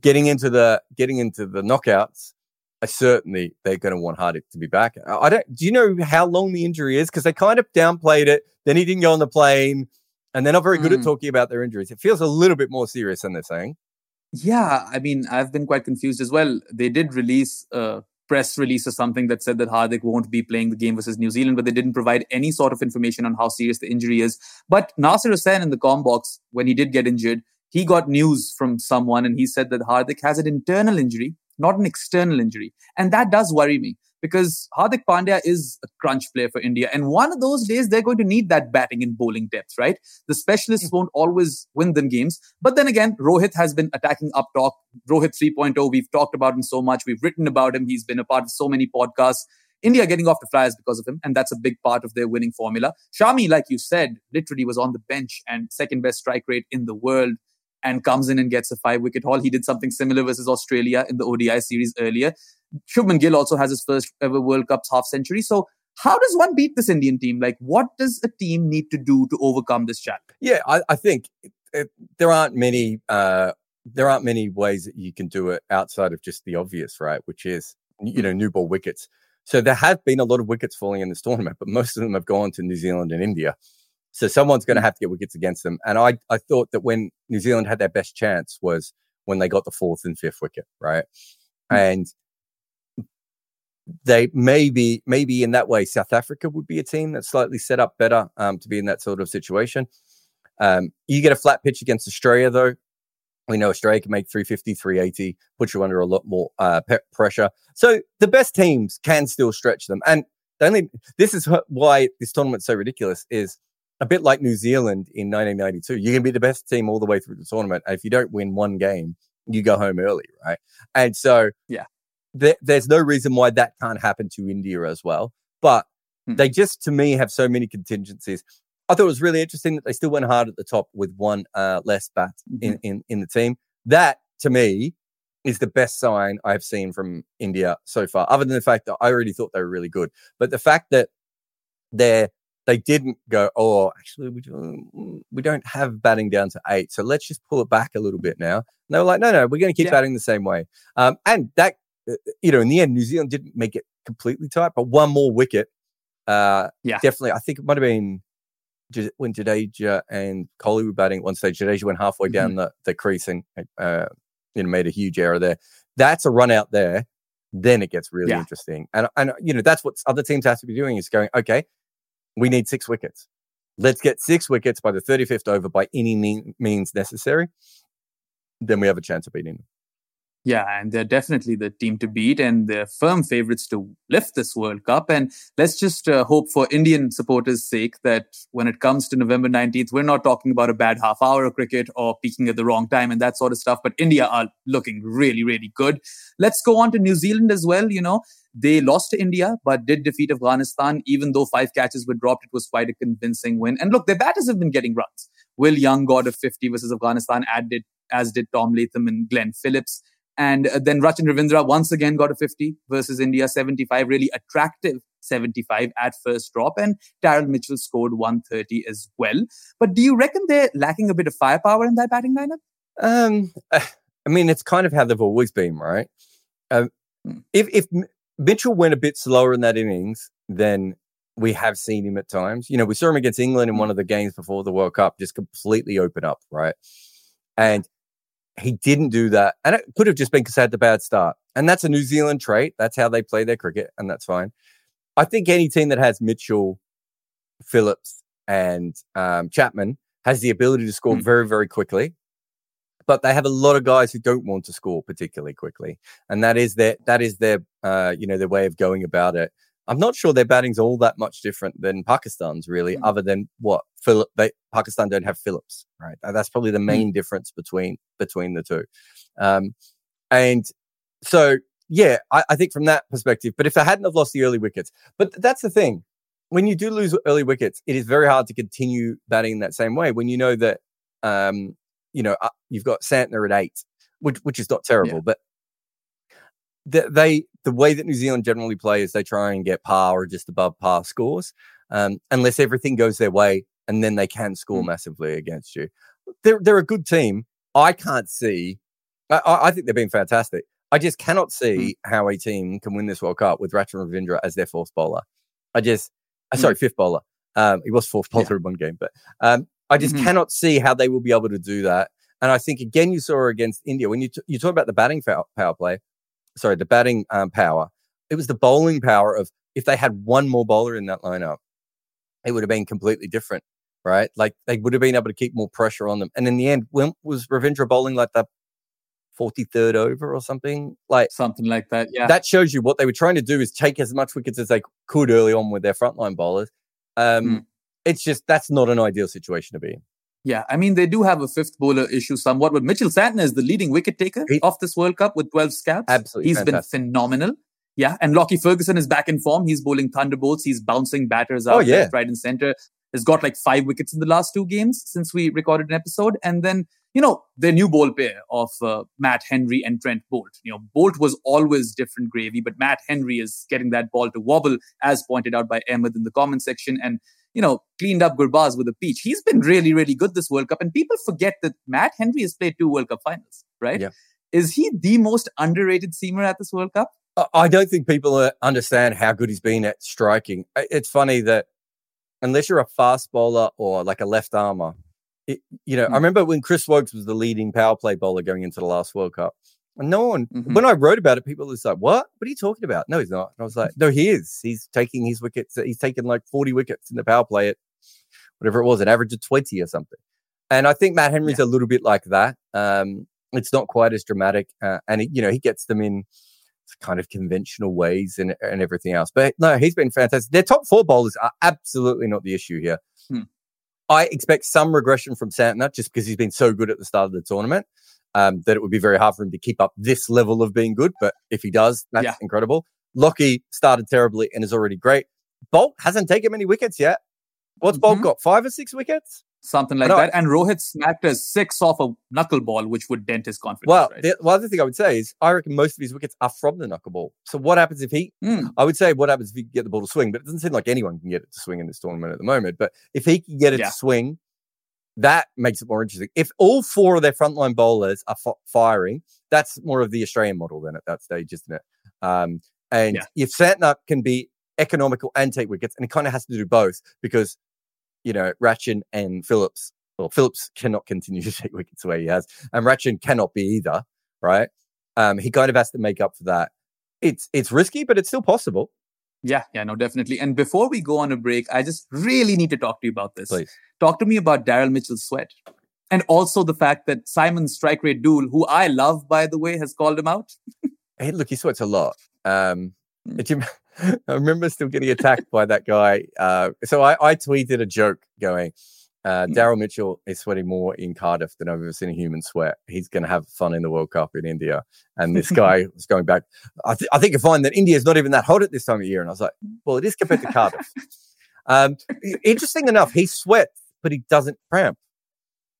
getting into the getting into the knockouts, I certainly they're going to want Hardik to be back. I don't. Do you know how long the injury is? Because they kind of downplayed it. Then he didn't go on the plane, and they're not very good mm. at talking about their injuries. It feels a little bit more serious than they're saying. Yeah, I mean, I've been quite confused as well. They did release a press release or something that said that Hardik won't be playing the game versus New Zealand, but they didn't provide any sort of information on how serious the injury is. But Nasser Hussain in the com box, when he did get injured, he got news from someone and he said that Hardik has an internal injury, not an external injury. And that does worry me because Hardik Pandya is a crunch player for India. And one of those days, they're going to need that batting and bowling depth, right? The specialists hmm. won't always win them games. But then again, Rohit has been attacking up top. Rohit 3.0, we've talked about him so much. We've written about him. He's been a part of so many podcasts. India getting off the flyers because of him, and that's a big part of their winning formula. Shami, like you said, literally was on the bench and second best strike rate in the world and comes in and gets a five wicket haul. He did something similar versus Australia in the ODI series earlier. Shubman Gill also has his first ever World Cup's half century. So how does one beat this Indian team? Like, what does a team need to do to overcome this challenge? Yeah, I, I think it, it, there aren't many. Uh, there aren't many ways that you can do it outside of just the obvious, right? Which is you know new ball wickets. So there have been a lot of wickets falling in this tournament, but most of them have gone to New Zealand and India. So someone's going to mm. have to get wickets against them. And I, I thought that when New Zealand had their best chance was when they got the fourth and fifth wicket, right? Mm-hmm. And they maybe, maybe in that way, South Africa would be a team that's slightly set up better um, to be in that sort of situation. Um, you get a flat pitch against Australia, though. We know Australia can make 350, 380, put you under a lot more uh, pe- pressure. So the best teams can still stretch them. And the only, this is why this tournament's so ridiculous is a bit like New Zealand in 1992. You can be the best team all the way through the tournament. And if you don't win one game, you go home early, right? And so, yeah, there, there's no reason why that can't happen to India as well. But hmm. they just, to me, have so many contingencies. I thought it was really interesting that they still went hard at the top with one uh, less bat mm-hmm. in, in, in the team. That, to me, is the best sign I've seen from India so far, other than the fact that I already thought they were really good. But the fact that they're they didn't go, oh, actually, we don't, we don't have batting down to eight. So let's just pull it back a little bit now. And they were like, no, no, we're going to keep yeah. batting the same way. Um, and that, uh, you know, in the end, New Zealand didn't make it completely tight, but one more wicket. Uh, yeah. Definitely. I think it might have been when Jadeja and Kohli were batting at one stage. Jadeja went halfway down mm-hmm. the, the crease and, uh, you know, made a huge error there. That's a run out there then it gets really Yeah. interesting. And and you know that's what other teams have to be doing is going, okay, we need six wickets. Let's get six wickets by the 35th over by any means necessary. Then we have a chance of beating them. Yeah, and they're definitely the team to beat, and they're firm favorites to lift this World Cup. And let's just uh, hope for Indian supporters' sake that when it comes to November 19th, we're not talking about a bad half hour of cricket or peaking at the wrong time and that sort of stuff. But India are looking really, really good. Let's go on to New Zealand as well. You know, they lost to India, but did defeat Afghanistan. Even though five catches were dropped, it was quite a convincing win. And look, their batters have been getting runs. Will Young got a 50 versus Afghanistan, as did, as did Tom Latham and Glenn Phillips. And uh, then Rachin Ravindra once again got a 50 versus India 75, really attractive 75 at first drop. And Daryl Mitchell scored 130 as well. But do you reckon they're lacking a bit of firepower in that batting lineup? Um, I mean, it's kind of how they've always been, right? Um, Hmm. if if Mitchell went a bit slower in that innings, then we have seen him at times. You know, we saw him against England in Hmm. one of the games before the World Cup, just completely open up, right? And he didn't do that, and it could have just been because had the bad start. And that's a New Zealand trait. That's how they play their cricket, and that's fine. I think any team that has Mitchell, Phillips, and um, Chapman has the ability to score Hmm. very, very quickly but they have a lot of guys who don't want to score particularly quickly, and that is their that is their uh, you know their way of going about it. I'm not sure their batting's all that much different than Pakistan's really, Mm. other than what Philip they Pakistan don't have Phillips, right? That's probably the main difference between between the two. Um, and so yeah, I, I think from that perspective, but if they hadn't have lost the early wickets, but that's the thing. When you do lose early wickets, it is very hard to continue batting in that same way. When you know that um, you know, uh, you've got Santner at eight, which which is not terrible, but they the way that New Zealand generally play is they try and get par or just above par scores, um, unless everything goes their way, and then they can score Mm. massively against you. They're they're a good team. I can't see. I, I think they've been fantastic. I just cannot see how a team can win this World Cup with Rachin Ravindra as their fourth bowler. I just, uh, sorry, fifth bowler. Um, he was fourth bowler in one game, but um, I just Mhm. cannot see how they will be able to do that. And I think again, you saw against India when you t- you talk about the batting power play. Sorry, the batting um, power. It was the bowling power of if they had one more bowler in that lineup, it would have been completely different, right? Like they would have been able to keep more pressure on them. And in the end, when was Ravindra bowling like the forty third over or something? Like Something like that. Yeah. that shows you what they were trying to do is take as much wickets as they could early on with their frontline bowlers. Um, Hmm. It's just that's not an ideal situation to be in. Yeah, I mean, they do have a fifth bowler issue somewhat, but Mitchell Santner is the leading wicket taker He- of this World Cup with 12 scalps. Absolutely He's fantastic. been phenomenal. Yeah, and Lockie Ferguson is back in form. He's bowling thunderbolts. He's bouncing batters out Oh, yeah. left, right, and center. Has got like five wickets in the last two games since we recorded an episode. And then, you know, their new ball pair of uh, Matt Henry and Trent Boult. You know, Boult was always different gravy, but Matt Henry is getting that ball to wobble, as pointed out by Ahmed in the comment section. And you know, cleaned up Gurbaz with a peach. He's been really, really good this World Cup. And people forget that Matt Henry has played two World Cup finals, right? Yeah. Is he the most underrated seamer at this World Cup? I- don't think people uh, understand how good he's been at striking. It's funny that unless you're a fast bowler or like a left armer, it, you know, Hmm. I remember when Chris Woakes was the leading power play bowler going into the last World Cup. No one, Mhm. when I wrote about it, people was like, "What? What are you talking about?" No, he's not. And I was like, "No, he is. He's taking his wickets. He's taken like 40 wickets in the power play at whatever it was, an average of 20 or something." And I think Matt Henry's a little bit like that. Um, it's not quite as dramatic, uh, and he, you know, he gets them in kind of conventional ways and, and everything else. But no, he's been fantastic. Their top four bowlers are absolutely not the issue here. Hmm. I expect some regression from Santner just because he's been so good at the start of the tournament um, that it would be very hard for him to keep up this level of being good. But if he does, that's Yeah. incredible. Lockie started terribly and is already great. Boult hasn't taken many wickets yet. What's Boult Mhm. got? Five or six wickets? Something like that. And Rohit smacked a six off a knuckleball, which would dent his confidence. Well, right? the, well, other thing I would say is I reckon most of his wickets are from the knuckleball. So what happens if he? Hmm. I would say what happens if he can get the ball to swing, but it doesn't seem like anyone can get it to swing in this tournament at the moment. But if he can get it Yeah. to swing, that makes it more interesting. If all four of their frontline bowlers are f- firing, that's more of the Australian model than at that stage, isn't it? Um, and Yeah. if Santner can be economical and take wickets, and he kind of has to do both because you know Rachin and Phillips, well, Phillips cannot continue to take wickets the way he has, and Rachin cannot be either, right? Um, he kind of has to make up for that. it's it's risky, but it's still possible. Yeah, yeah, no, definitely. And before we go on a break, I just really need to talk to you about this. Please. Talk to me about Daryl Mitchell's sweat. And also the fact that Simon Strike Rate Doull, who I love, by the way, has called him out. Hey, look, he sweats a lot. Um, Mm. did you, I remember still getting attacked by that guy. Uh, so I, I tweeted a joke going, uh, Mm. Daryl Mitchell is sweating more in Cardiff than I've ever seen a human sweat. He's going to have fun in the World Cup in India. And this guy was going back. I, th- I think you find that India is not even that hot at this time of year. And I was like, well, it is compared to Cardiff. um, interesting enough, he sweats, but he doesn't cramp.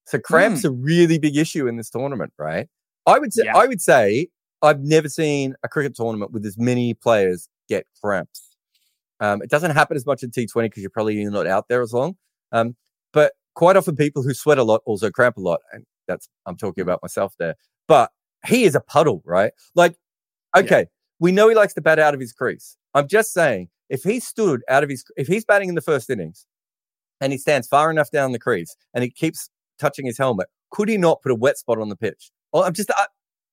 So cramps a really big issue in this tournament, right? I would say, Yeah. I would say I've never seen a cricket tournament with as many players get cramps. Um, it doesn't happen as much in T20 because you're probably not out there as long. Um, but quite often, people who sweat a lot also cramp a lot, and that's I'm talking about myself there. But he is a puddle, right? Like, okay, we know he likes to bat out of his crease. I'm just saying, if he stood out of his, if he's batting in the first innings, and he stands far enough down the crease, and he keeps touching his helmet, could he not put a wet spot on the pitch? Well, I'm just, I,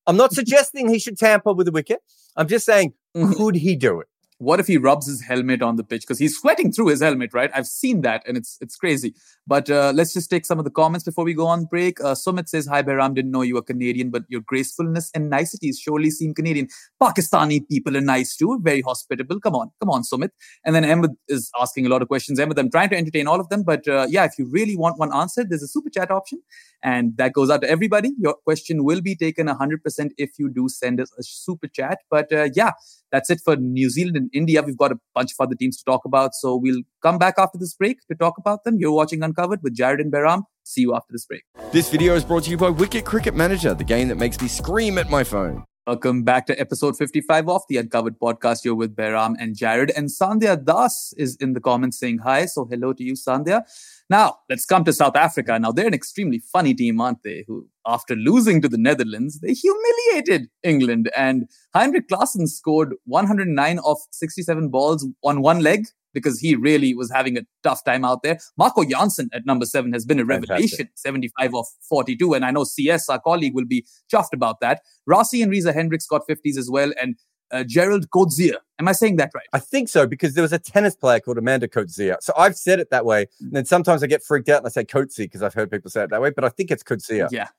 I'm not suggesting he should tamper with the wicket. I'm just saying, Mhm. could he do it? What if he rubs his helmet on the pitch? Because he's sweating through his helmet right? I've seen that and it's it's crazy. But uh, let's just take some of the comments before we go on break. Uh, sumit says hi Behram didn't know you were canadian but your gracefulness and niceties surely seem canadian. Pakistani people are nice too. Very hospitable. Come on come on sumit. And then Ahmed is asking a lot of questions. Ahmed, i'm trying to entertain all of them but uh, yeah if you really want one answered there's a super chat option and that goes out to everybody. Your question will be taken 100% if you do send us a super chat. But uh, yeah that's it for New Zealand and India. We've got a bunch of other teams to talk about. So we'll come back after this break to talk about them. You're watching Uncovered with Jarrod and Behram. See you after this break. This video is brought to you by Wicket Cricket Manager, the game that makes me scream at my phone. Welcome back to episode 55 of the Uncovered podcast. You're with Behram and Jarrod. And Sandhya Das is in the comments saying hi. So hello to you, Sandhya. Now, let's come to South Africa. Now, they're an extremely funny team, aren't they? Who, after losing to the Netherlands, they humiliated England. And Heinrich Klaassen scored 109 of 67 balls on one leg because he really was having a tough time out there. Marco Jansen at number seven has been a Fantastic. revelation, 75 of 42. And I know CS, our colleague, will be chuffed about that. Rassie and Reza Hendricks got 50s as well. And uh, Gerald Coetzee. Am I saying that right? I think so because there was a tennis player called Amanda Coetzee. So I've said it that way. And then sometimes I get freaked out and I say Coetzee because I've heard people say it that way, but I think it's Coetzee. Yeah.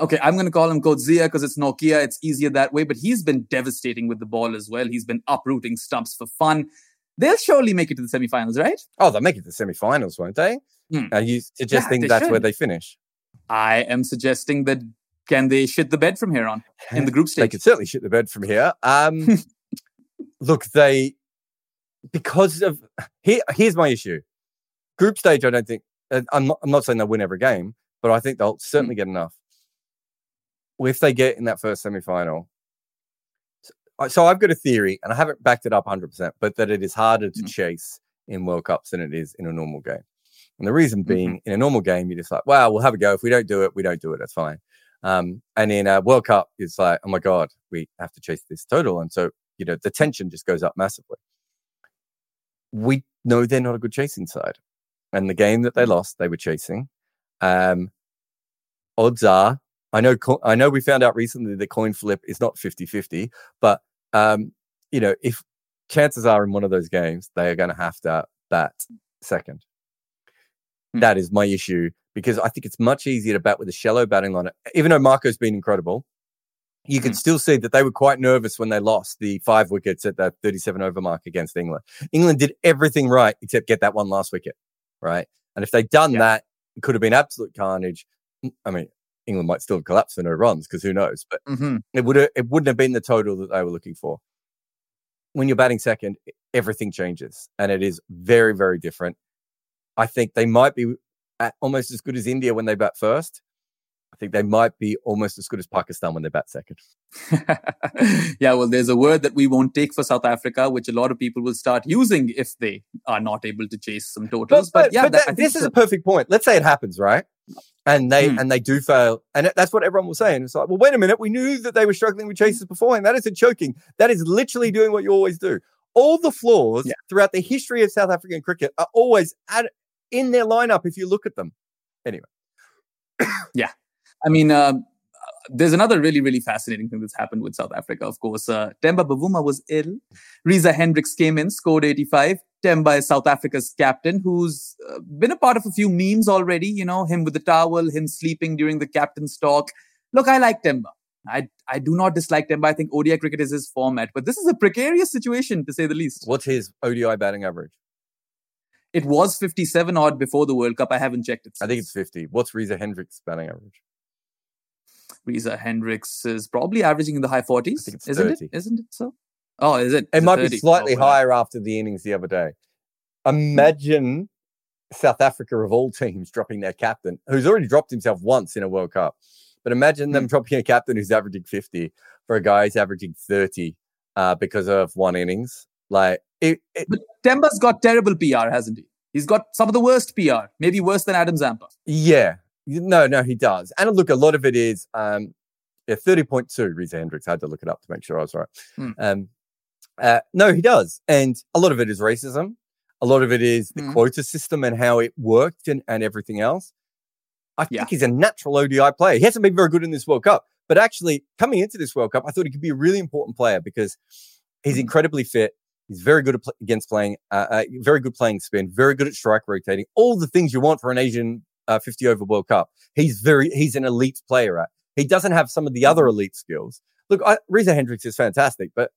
Okay, I'm going to call him Coetzee because it's Nokia. It's easier that way. But he's been devastating with the ball as well. He's been uprooting stumps for fun. They'll surely make it to the semifinals, right? Oh, they'll make it to the semi-finals, won't they? Hmm. Are you suggesting they that's where they finish? I am suggesting that can they shit the bed from here on in the group stage? They could certainly shit the bed from here. Um, look, they because of here. Here's my issue. Group stage, I don't think. I'm not. I'm not saying they'll win every game, but I think they'll certainly get enough. If they get in that first semi-final, so, so I've got a theory, and I haven't backed it up 100, percent but that it is harder to Mm. chase in World Cups than it is in a normal game. And the reason being, in a normal game, you're just like, wow, we'll have a go. If we don't do it, we don't do it. That's fine." Um, and in a World Cup, it's like, oh my God, we have to chase this total. And so, you know, the tension just goes up massively. We know they're not a good chasing side. And the game that they lost, they were chasing. Um, odds are, I know, I know we found out recently that coin flip is not 50 50, but, um, you know, if chances are in one of those games, they are going to have to bat second. Hmm. That is my issue because I think it's much easier to bat with a shallow batting line. Even though Marco's been incredible, you can Mm. still see that they were quite nervous when they lost the five wickets at that 37 over mark against England. England did everything right except get that one last wicket, right? And if they'd done Yeah. that, it could have been absolute carnage. Mm, I mean, England might still have collapsed for no runs because who knows? But Mhm. it would have, it wouldn't have been the total that they were looking for. When you're batting second, everything changes, and it is very, very different. I think they might be at almost as good as India when they bat first. I think they might be almost as good as Pakistan when they bat second. yeah, well, there's a word that we won't take for South Africa, which a lot of people will start using if they are not able to chase some totals. But, yeah, but that- that- this is a perfect point. Let's say it happens, right? And they Hmm. and they do fail, and that's what everyone was saying. It's like, well, wait a minute, we knew that they were struggling with chases beforehand. That isn't choking. That is literally doing what you always do. All the flaws Yeah. throughout the history of South African cricket are always at, in their lineup. If you look at them, anyway yeah I mean, um, there's another really, really fascinating thing that's happened with South Africa, of course. Uh, Temba Bavuma was ill. Reza Hendricks came in, scored 85. Temba is South Africa's captain, who's uh, been a part of a few memes already. You know, him with the towel, him sleeping during the captain's talk. Look, I like Temba. I, I do not dislike Temba. I think ODI cricket is his format, but this is a precarious situation to say the least. What's his ODI batting average? It was 57 odd before the World Cup. I haven't checked it. Since. I think it's 50. What's Reza Hendricks' batting average? Reza Hendricks is probably averaging in the high 40s. isn't 30. it? Isn't it so? Oh, is it? It Is might 30? be slightly Oh, wow. higher after the innings the other day. Imagine South Africa of all teams dropping their captain, who's already dropped himself once in a World Cup. But imagine them dropping a captain who's averaging 50 for a guy who's averaging 30 uh, because of one innings. Like it, it But Temba's got terrible PR, hasn't he? He's got some of the worst PR, maybe worse than Adam Zampa. yeah. No, no, he does. And look, a lot of it is um yeah, 30.2, Reza Hendricks. I had to look it up to make sure I was right. Hmm. Um uh, no, he does. And a lot of it is racism. A lot of it is the Hmm. quota system and how it worked and, and everything else. I Yeah. think he's a natural ODI player. He hasn't been very good in this World Cup, but actually coming into this World Cup, I thought he could be a really important player because he's Hmm. incredibly fit. He's very good pl- against playing, uh, uh, very good playing spin, very good at strike rotating, all the things you want for an Asian uh, 50 over World Cup. He's very, he's an elite player at. He doesn't have some of the other elite skills. Look, I, Reza Hendricks is fantastic, but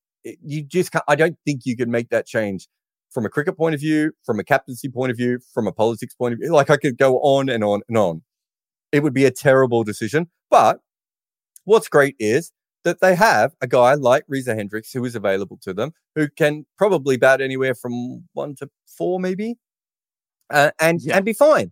you just can't, I don't think you can make that change from a cricket point of view, from a captaincy point of view, from a politics point of view. Like I could go on and on and on. It would be a terrible decision. But what's great is that they have a guy like Reza Hendricks who is available to them, who can probably bat anywhere from one to four, maybe, uh, and Yeah. and be fine.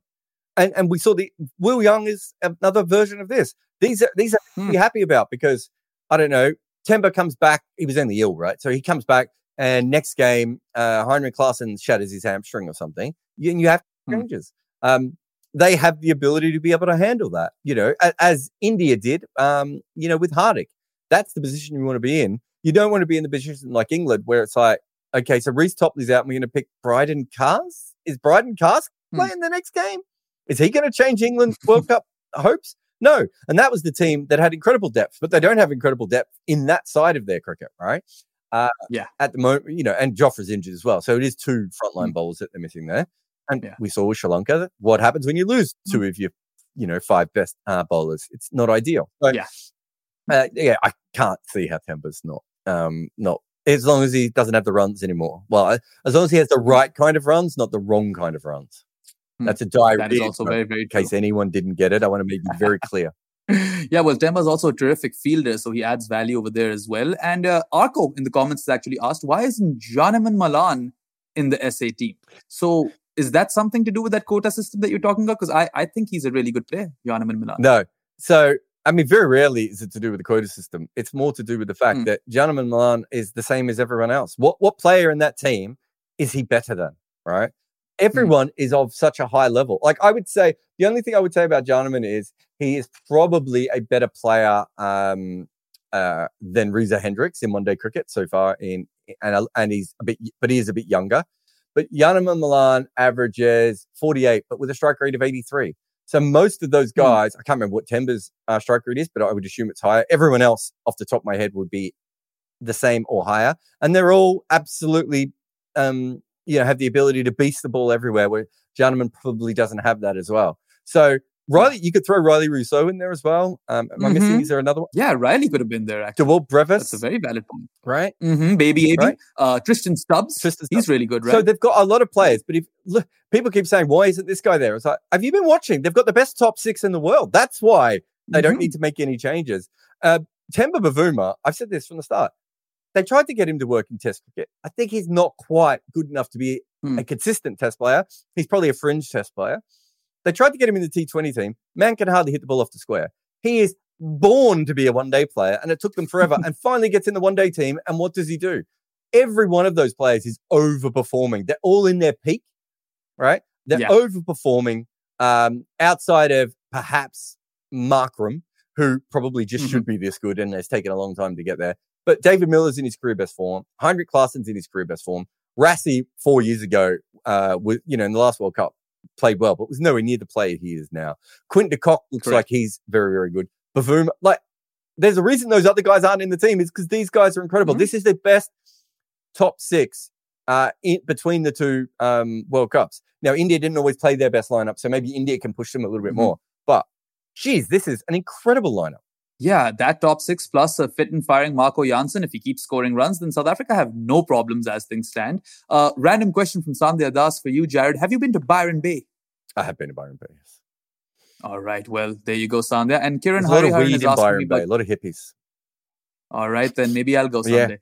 And and we saw the Will Young is another version of this. These are these are Hmm. happy about because I don't know. Temba comes back. He was only ill, right? So he comes back, and next game, uh, Heinrich Klaassen shatters his hamstring or something. You, and you have Hmm. changes. Um, they have the ability to be able to handle that, you know, as, as India did, um, you know, with Hardik. That's the position you want to be in. You don't want to be in the position like England where it's like, okay, so Reece Topley's out and we're going to pick Brydon Carse. Is Brydon Carse Hmm. playing the next game? Is he going to change England's World Cup hopes? No. And that was the team that had incredible depth, but they don't have incredible depth in that side of their cricket, right? Uh, Yeah. At the moment, you know, and Jofra's injured as well. So it is two frontline Mm. bowlers that they're missing there. And Yeah. we saw with Sri Lanka what happens when you lose two of your, you know, five best uh, bowlers. It's not ideal. So, Yeah. Uh, yeah, I can't see how Temba's not, um, not as long as he doesn't have the runs anymore. Well, as long as he has the right kind of runs, not the wrong kind of runs. Hmm. That's a diarrhea. That is also very, very in case anyone didn't get it, I want to make it very clear. yeah, well, Temba's also a terrific fielder, so he adds value over there as well. And uh, Arco in the comments has actually asked, why isn't Janneman Malan in the SA team? So is that something to do with that quota system that you're talking about? Because I, I think he's a really good player, Janneman Malan. No. So, I mean, very rarely is it to do with the quota system. It's more to do with the fact Hmm. that Janneman Malan is the same as everyone else. What what player in that team is he better than? Right? Everyone is of such a high level. Like I would say, the only thing I would say about Janneman is he is probably a better player um, uh, than Reza Hendricks in one day cricket so far. In and and he's a bit, but he is a bit younger. But Janneman Malan averages 48, but with a strike rate of 83. So most of those Hmm. guys, I can't remember what Temba's uh, strike rate is, but I would assume it's higher. Everyone else, off the top of my head, would be the same or higher, and they're all absolutely, um, you know, have the ability to beast the ball everywhere. Where Janneman probably doesn't have that as well. So Rilee, you could throw Rilee Rossouw in there as well. Um, am I missing? Is there another one? Yeah, Rilee could have been there, actually. Dewald Brevis, That's a very valid point. right? hmm Baby AB. Right. Uh, Tristan Stubbs. Tristan He's really good, right? So they've got a lot of players, but if look, people keep saying, "Why isn't this guy there?" It's like, have you been watching? They've got the best top six in the world. That's why they don't Mhm. need to make any changes. Uh, Temba Bavuma, I've said this from the start. They tried to get him to work in Test cricket. I think he's not quite good enough to be Hmm. a consistent Test player. He's probably a fringe Test player. They tried to get him in the T20 team. Man can hardly hit the ball off the square. He is born to be a one day player, and it took them forever. and finally gets in the one day team. And what does he do? Every one of those players is overperforming. They're all in their peak, right? They're Yeah. overperforming um, outside of perhaps Markram, who probably just Mhm. should be this good and has taken a long time to get there. But David Miller's in his career best form. Heinrich Klaassen's in his career best form. Rassie, four years ago, uh, was, you know, in the last World Cup, played well, but was nowhere near the player he is now. Quint de Kock looks Correct. like he's very, very good. Bavuma. Like, there's a reason those other guys aren't in the team is because these guys are incredible. Mhm. This is the best top six uh, in between the two um, World Cups. Now, India didn't always play their best lineup, so maybe India can push them a little bit Mhm. more. But, geez, this is an incredible lineup. Yeah, that top six plus a fit and firing Marco Jansen. If he keeps scoring runs, then South Africa have no problems as things stand. Uh, random question from Sandhya Das for you, Jarrod. Have you been to Byron Bay? I have been to Byron Bay. yes. All right, well, there you go, Sandhya. And Kiran There's a lot of weed in Byron Bay, a lot of hippies. All right, then maybe I'll go Yeah. someday.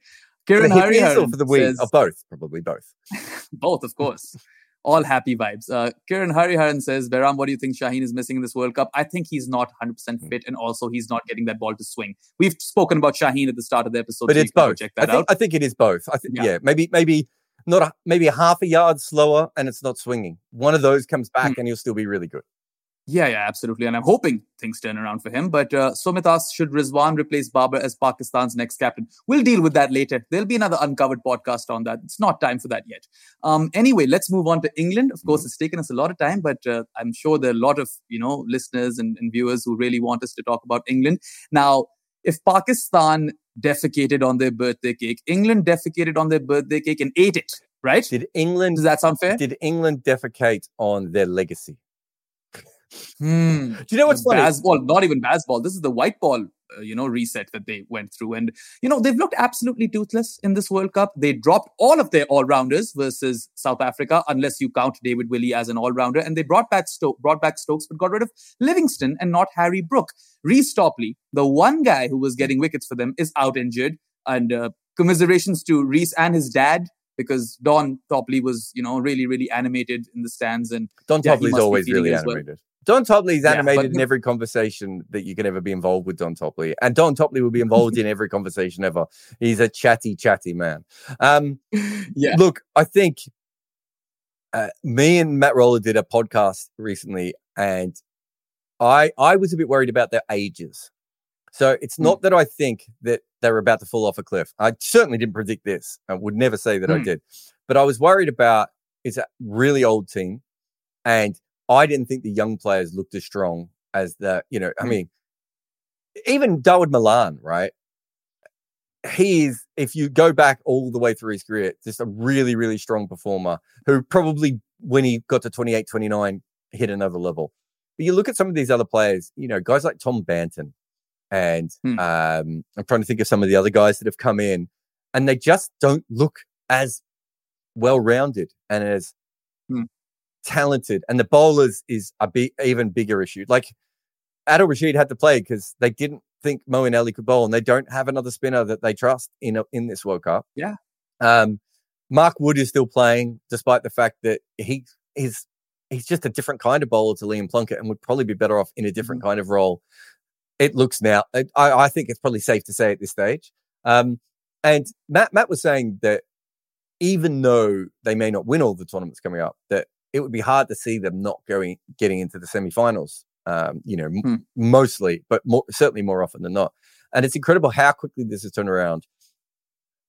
The hippies or for the weed? says Or both, probably both. both, of course. All happy vibes. Uh, Kiran Hariharan says, Behram, what do you think Shaheen is missing in this World Cup? I think he's not 100% Hmm. fit, and also he's not getting that ball to swing. We've spoken about Shaheen at the start of the episode, but so it's both. check I think, out. I think it is both. I think Yeah. yeah. maybe maybe not a, maybe a half a yard slower and it's not swinging. One of those comes back Hmm. and he'll still be really good. Yeah, yeah, absolutely. And I'm hoping things turn around for him. But uh, Sumit asks, should Rizwan replace Babar as Pakistan's next captain? We'll deal with that later. There'll be another uncovered podcast on that. It's not time for that yet. Um, anyway, let's move on to England. Of course, it's taken us a lot of time, but uh, I'm sure there are a lot of you know listeners and, and viewers who really want us to talk about England. Now, if Pakistan defecated on their birthday cake, England defecated on their birthday cake and ate it, right? Did England Does that sound fair? did England defecate on their legacy? Hmm. Do you know what's the funny? Baseball, not even baseball. This is the white ball, uh, you know, reset that they went through, and you know they've looked absolutely toothless in this World Cup. They dropped all of their all rounders versus South Africa, unless you count David Willey as an all rounder, and they brought back Sto- brought back Stokes, but got rid of Livingstone and not Harry Brook. Reece Topley, the one guy who was getting wickets for them, is out injured, and uh, commiserations to Reece and his dad. Because Don Topley was, you know, really, really animated in the stands, and Don Yeah, Topley's always really animated. well. Don Topley's Yeah, animated but- in every conversation that you can ever be involved with Don Topley. And Don Topley will be involved in every conversation ever. He's a chatty, chatty man. Um, yeah, Look, I think uh, me and Matt Roller did a podcast recently, and I I was a bit worried about their ages. So it's Hmm. not that I think that they're about to fall off a cliff. I certainly didn't predict this. I would never say that I Hmm. did, but I was worried about it's a really old team, and I didn't think the young players looked as strong as the you know. I Hmm. mean, even Dawid Malan, right? he is, if you go back all the way through his career, just a really, really strong performer who probably, when he got to 28, 29, hit another level. But you look at some of these other players, you know, guys like Tom Banton, and Hmm. um, I'm trying to think of some of the other guys that have come in, and they just don't look as well rounded and as Hmm. Talented. And the bowlers is a big, even bigger issue. Like Adil Rashid had to play because they didn't think Moeen Ali could bowl, and they don't have another spinner that they trust in a, in this World Cup. Yeah. Um, Mark Wood is still playing, despite the fact that he is he's just a different kind of bowler to Liam Plunkett, and would probably be better off in a different kind of role. It looks now. I, I think it's probably safe to say at this stage. Um, and Matt Matt was saying that even though they may not win all the tournaments coming up, that it would be hard to see them not going getting into the semi-finals. Um, you know, m- Hmm. mostly, but more, certainly more often than not. And it's incredible how quickly this has turned around.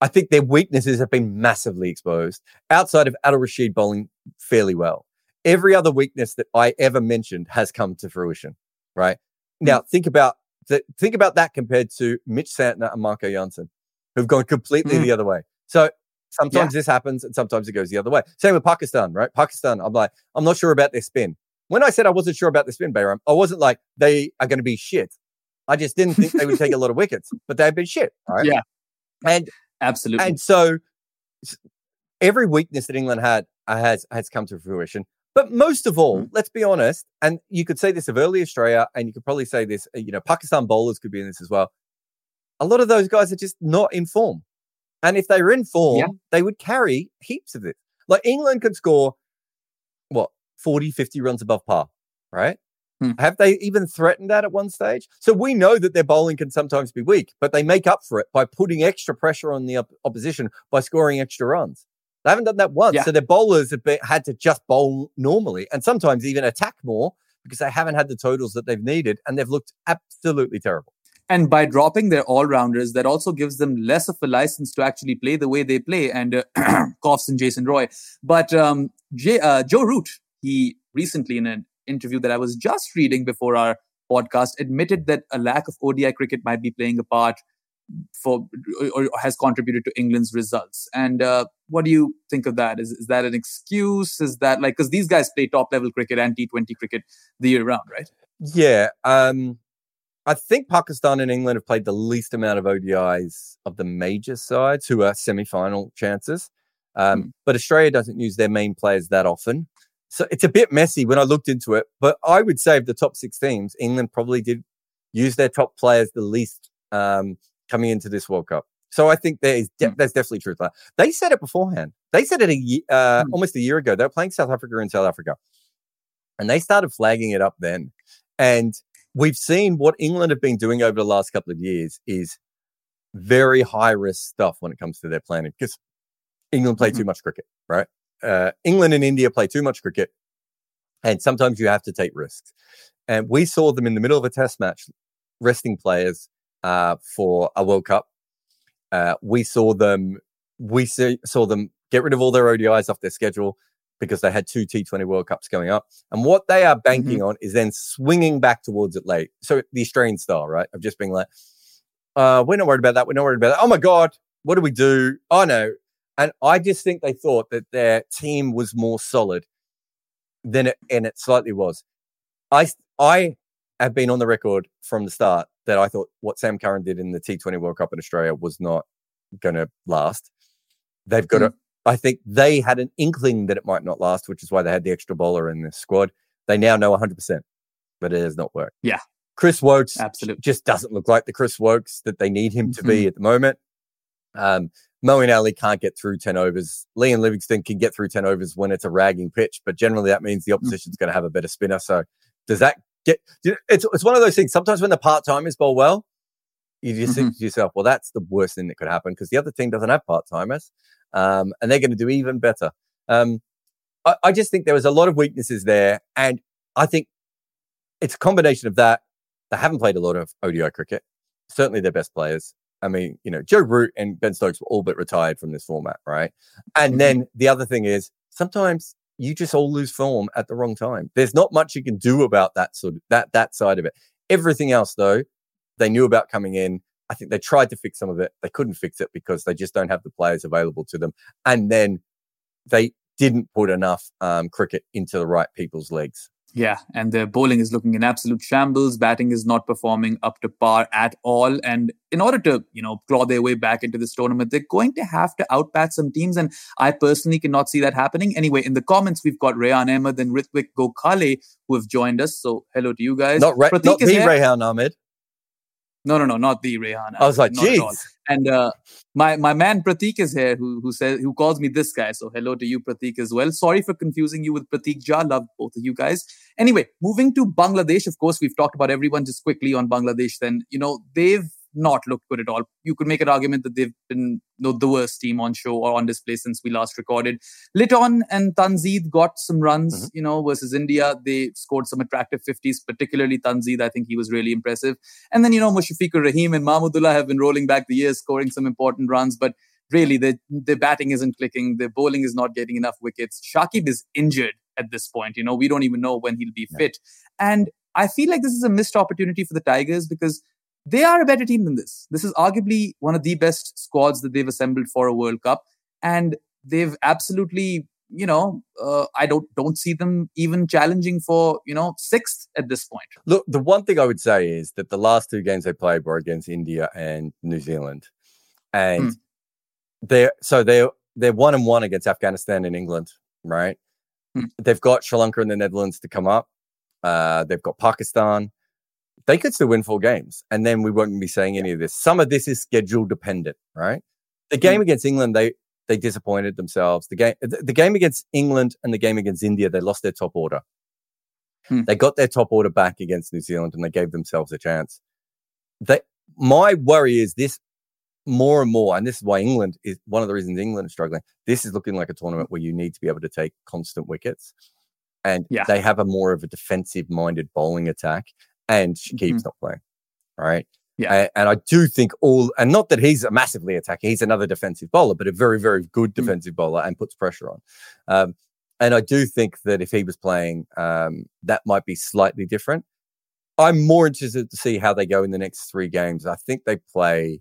I think their weaknesses have been massively exposed outside of Adil Rashid bowling fairly well. Every other weakness that I ever mentioned has come to fruition. Right now, think about th- think about that compared to Mitch Santner and Marco Jansen, who've gone completely Mm. the other way. So sometimes this happens and sometimes it goes the other way. Same with Pakistan, right? Pakistan, I'm like, I'm not sure about their spin. When I said I wasn't sure about the spin, Behram, I wasn't like they are going to be shit. I just didn't think they would take a lot of wickets, but they've been shit. Right? Yeah. And Absolutely. and so every weakness that England had uh, has has come to fruition. But most of all, let's be honest, and you could say this of early Australia, and you could probably say this, uh, you know, Pakistan bowlers could be in this as well. A lot of those guys are just not in form. And if they were in form, Yeah. they would carry heaps of it. Like England could score, what, 40, 50 runs above par, right? Hmm. Have they even threatened that at one stage? So we know that their bowling can sometimes be weak, but they make up for it by putting extra pressure on the op- opposition by scoring extra runs. They haven't done that once. Yeah. So their bowlers have been, had to just bowl normally and sometimes even attack more because they haven't had the totals that they've needed and they've looked absolutely terrible. And by dropping their all rounders, that also gives them less of a license to actually play the way they play. And uh, coughs and Jason Roy. But um, J- uh, Joe Root, he recently in an interview that I was just reading before our podcast admitted that a lack of ODI cricket might be playing a part for or has contributed to England's results. And uh, what do you think of that? Is is that an excuse? Is that like because these guys play top level cricket and T20 cricket the year round, right? Yeah. Um, I think Pakistan and England have played the least amount of ODIs of the major sides who are semi final chances. Um, mm. But Australia doesn't use their main players that often. So it's a bit messy when I looked into it. But I would say of the top six teams, England probably did use their top players the least um, coming into this World Cup. So I think there is de- mm. there's definitely truth there. They said it beforehand. They said it a uh, mm. almost a year ago. They were playing South Africa in South Africa, and they started flagging it up then. And we've seen what England have been doing over the last couple of years is very high risk stuff when it comes to their planning because England play mm-hmm. too much cricket, right? Uh, England and India play too much cricket, and sometimes you have to take risks. And we saw them in the middle of a test match resting players uh, for a World Cup. Uh, we saw them. We see, saw them get rid of all their ODIs off their schedule because they had two T20 World Cups going up. And what they are banking mm-hmm. on is then swinging back towards it late. So the Australian style, right? Of just being like, uh, we're not worried about that. We're not worried about that. Oh my God, what do we do? Oh no. And I just think they thought that their team was more solid than it, and it slightly was. I, I have been on the record from the start that I thought what Sam Curran did in the T20 World Cup in Australia was not going to last. They've got mm-hmm. I think they had an inkling that it might not last, which is why they had the extra bowler in the squad. They now know 100%, but it has not worked. Yeah. Chris Woakes Absolutely. just doesn't look like the Chris Woakes that they need him to mm-hmm. be at the moment. Um, Moeen Ali can't get through 10 overs. Liam Livingstone can get through 10 overs when it's a ragging pitch, but generally that means the mm. opposition's mm-hmm. going to have a better spinner. So does that get, it's, it's one of those things. Sometimes when the part timers bowl well, you just mm-hmm. think to yourself, well, that's the worst thing that could happen because the other team doesn't have part timers um, and they're going to do even better. Um, I, I, just think there was a lot of weaknesses there, and I think it's a combination of that. They haven't played a lot of ODI cricket. Certainly, their best players. I mean, you know, Joe Root and Ben Stokes were all but retired from this format, right? And mm-hmm. then the other thing is sometimes you just all lose form at the wrong time. There's not much you can do about that sort of that that side of it. Everything else, though, they knew about coming in. I think they tried to fix some of it. They couldn't fix it because they just don't have the players available to them. And then they didn't put enough um, cricket into the right people's legs. Yeah, and their bowling is looking in absolute shambles. Batting is not performing up to par at all. And in order to, you know, claw their way back into this tournament, they're going to have to outbat some teams. And I personally cannot see that happening. Anyway, in the comments, we've got Rehan Ahmed and Ritvik Gokhale who have joined us. So hello to you guys. Not, Re- not the Rehan Ahmed. No, no, no, not the Rehan. I was like, geez. And uh, my my man Pratik is here, who who says who calls me this guy. So hello to you, Pratik, as well. Sorry for confusing you with Pratik Jha. Love both of you guys. Anyway, moving to Bangladesh. Of course, we've talked about everyone just quickly on Bangladesh. Then you know they've not looked good at all. You could make an argument that they've been you know, the worst team on show or on display since we last recorded. Liton and Tanzid got some runs, mm-hmm. you know, versus India. They scored some attractive 50s, particularly Tanzid. I think he was really impressive. And then, you know, Mushfiqur Rahim and Mahmudullah have been rolling back the years, scoring some important runs. But really, the, the batting isn't clicking. The bowling is not getting enough wickets. Shakib is injured at this point. You know, we don't even know when he'll be yeah. fit. And I feel like this is a missed opportunity for the Tigers because they are a better team than this. This is arguably one of the best squads that they've assembled for a World Cup, and they've absolutely, you know, uh, I don't don't see them even challenging for you know sixth at this point. Look, the one thing I would say is that the last two games they played were against India and New Zealand, and mm. they're so they're they're one and one against Afghanistan and England, right? Mm. They've got Sri Lanka and the Netherlands to come up. Uh, they've got Pakistan they could still win four games, and then we won't be saying any of this. Some of this is schedule dependent, right? The game mm. against England, they they disappointed themselves. The game, the, the, game against England and the game against India, they lost their top order. Hmm. They got their top order back against New Zealand, and they gave themselves a chance. They, my worry is this more and more, and this is why England is one of the reasons England is struggling. This is looking like a tournament where you need to be able to take constant wickets, and yeah. they have a more of a defensive minded bowling attack and Shakib's mm-hmm. not playing. Right. Yeah. And, and, I do think all, and not that he's a massively attacking, he's another defensive bowler, but a very, very good mm. defensive mm. bowler and puts pressure on. Um, and I do think that if he was playing, um, that might be slightly different. I'm more interested to see how they go in the next three games. I think they play.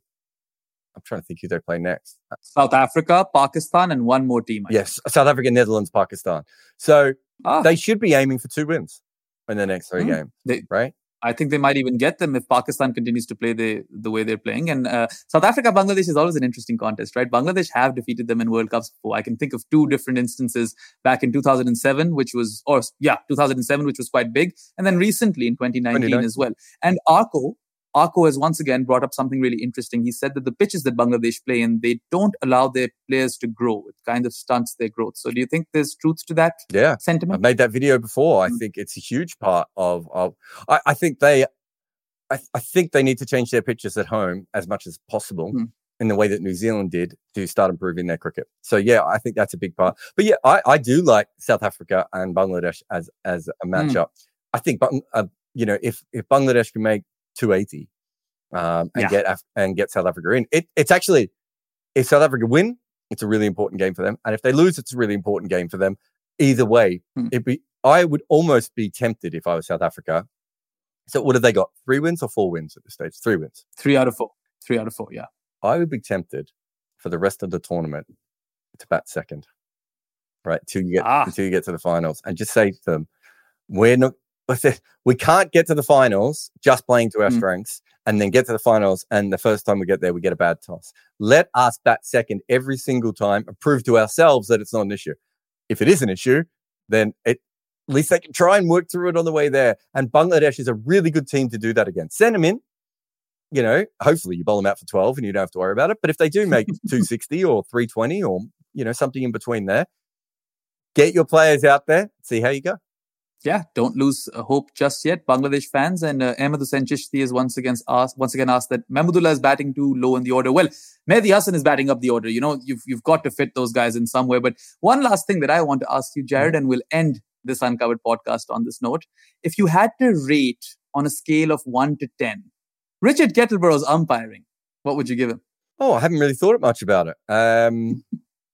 I'm trying to think who they play next. South Africa, Pakistan, and one more team. I Yes, South Africa, Netherlands, Pakistan. So. Ah, they should be aiming for two wins in the next three Hmm. games, They- right? I think they might even get them if Pakistan continues to play the the way they're playing. And uh, South Africa, Bangladesh is always an interesting contest, right? Bangladesh have defeated them in World Cups before. I can think of two different instances back in 2007, which was, or yeah, 2007, which was quite big, and then recently in 2019 2019. as well. And Arco, Arco has once again brought up something really interesting. He said that the pitches that Bangladesh play in, they don't allow their players to grow. It kind of stunts their growth. So, do you think there's truth to that Yeah. sentiment? I've made that video before. I Mm. think it's a huge part of. of I, I think they, I, I think they need to change their pitches at home as much as possible Mm. in the way that New Zealand did to start improving their cricket. So yeah, I think that's a big part. But yeah, I, I do like South Africa and Bangladesh as as a Mm. matchup. I think, but uh, you know, if if Bangladesh can make 280 um, and Yeah. get Af- and get South Africa in, it, it's actually if South Africa win, it's a really important game for them, and if they lose, it's a really important game for them. Either way, Hmm. it'd be. I would almost be tempted if I was South Africa. So what have they got? Three wins or four wins at this stage? Three wins. Three out of four. Three out of four, yeah. I would be tempted for the rest of the tournament to bat second, right? Till you get Ah. until you get to the finals, and just say to them, "We're not. We can't get to the finals just playing to our Mm. strengths, and then get to the finals, and the first time we get there, we get a bad toss. Let us bat second every single time, and prove to ourselves that it's not an issue. If it is an issue, then it." At least they can try and work through it on the way there. And Bangladesh is a really good team to do that against. Send them in, you know, hopefully you bowl them out for 12 and you don't have to worry about it. But if they do make 260 or 320 or, you know, something in between there, get your players out there, see how you go. Yeah, don't lose uh, hope just yet, Bangladesh fans. And uh, Ahmed Hussain Chishti is once again asked, once again asked that Mahmudullah is batting too low in the order. Well, Mehdi Hassan is batting up the order. You know, you've you've got to fit those guys in somewhere. But one last thing that I want to ask you, Jarrod, and we'll end this uncovered podcast on this note. If you had to rate on a scale of one to ten, Richard Kettleborough's umpiring, what would you give him? Oh, I haven't really thought much about it. Um,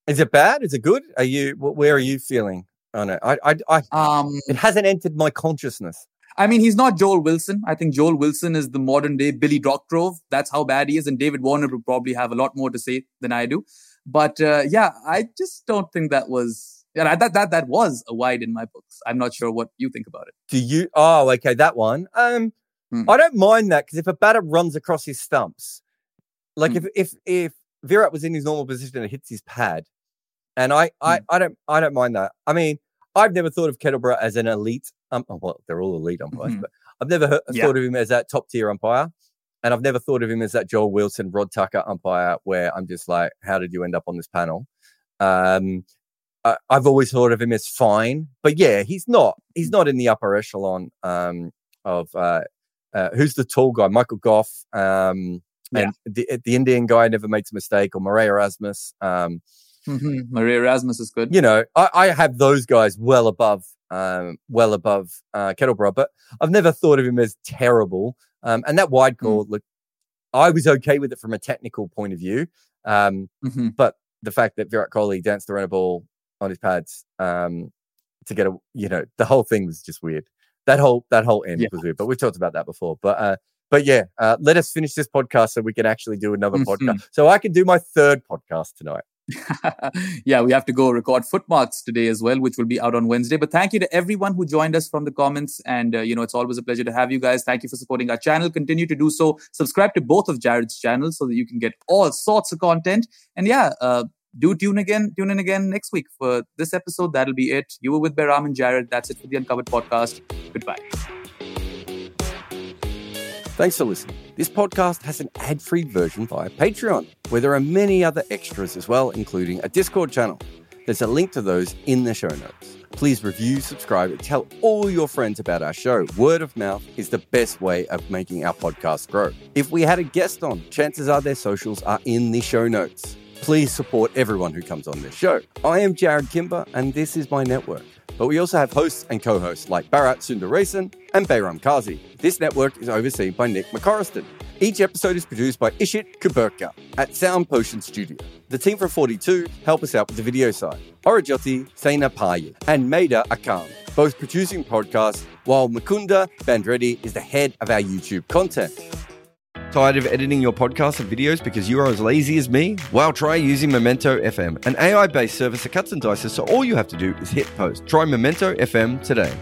is it bad? Is it good? Are you, where are you feeling on it? I, I, I, Um, it hasn't entered my consciousness. I mean, he's not Joel Wilson. I think Joel Wilson is the modern day Billy Doctrove. That's how bad he is. And David Warner would probably have a lot more to say than I do. But uh, yeah, I just don't think that was. Yeah, that that that was a wide in my books. I'm not sure what you think about it. Do you? Oh, okay, that one. Um, Hmm. I don't mind that because if a batter runs across his stumps, like Hmm. if if if Virat was in his normal position and hits his pad, and I I Hmm. I don't I don't mind that. I mean, I've never thought of Kettleborough as an elite. Um, oh, well, they're all elite umpires, Mhm. but I've never heard, Yeah. thought of him as that top tier umpire. And I've never thought of him as that Joel Wilson, Rod Tucker umpire, where I'm just like, how did you end up on this panel? Um, I, I've always thought of him as fine, but yeah, he's not. He's not in the upper echelon um, of uh, uh, who's the tall guy, Michael Gough, um, and the the Indian guy never makes a mistake, or Marais Erasmus. Um, Mm-hmm. Marais Erasmus is good. you know, I, I have those guys well above, um, well above uh, Kettleborough, but I've never thought of him as terrible. Um, and that wide call, look, I was okay with it from a technical point of view. Um, Mhm. but the fact that Virat Kohli danced around a ball on his pads um, to get a, you know, the whole thing was just weird. That whole that whole end Yeah. was weird. But we've talked about that before. But uh, but yeah, uh, let us finish this podcast so we can actually do another Mhm. podcast. So I can do my third podcast tonight. yeah, we have to go record footmarks today as well, which will be out on Wednesday. But thank you to everyone who joined us from the comments. And, uh, you know, it's always a pleasure to have you guys. Thank you for supporting our channel. Continue to do so. Subscribe to both of Jarrod's channels so that you can get all sorts of content. And yeah, uh, do tune again, tune in again next week for this episode. That'll be it. You were with Behram and Jarrod. That's it for the Uncovered podcast. Goodbye. Thanks for listening. This podcast has an ad free version via Patreon, where there are many other extras as well, including a Discord channel. There's a link to those in the show notes. Please review, subscribe, and tell all your friends about our show. Word of mouth is the best way of making our podcast grow. If we had a guest on, chances are their socials are in the show notes. Please support everyone who comes on this show. I am Jarrod Kimber, and this is my network. But we also have hosts and co hosts like Bharat Sundaresan and Behram Qazi. This network is overseen by Nick McCorriston. Each episode is produced by Ishit Kuberkar at Sound Potion Studio. The team from 42 help us out with the video side. Aurojyoti, Saina and Maida Akam, both producing podcasts while Mukunda Bandreddi is the head of our YouTube content. Tired of editing your podcasts and videos because you are as lazy as me? Well, try using Memento FM, an AI based service that cuts and dices so all you have to do is hit post. Try Memento FM today.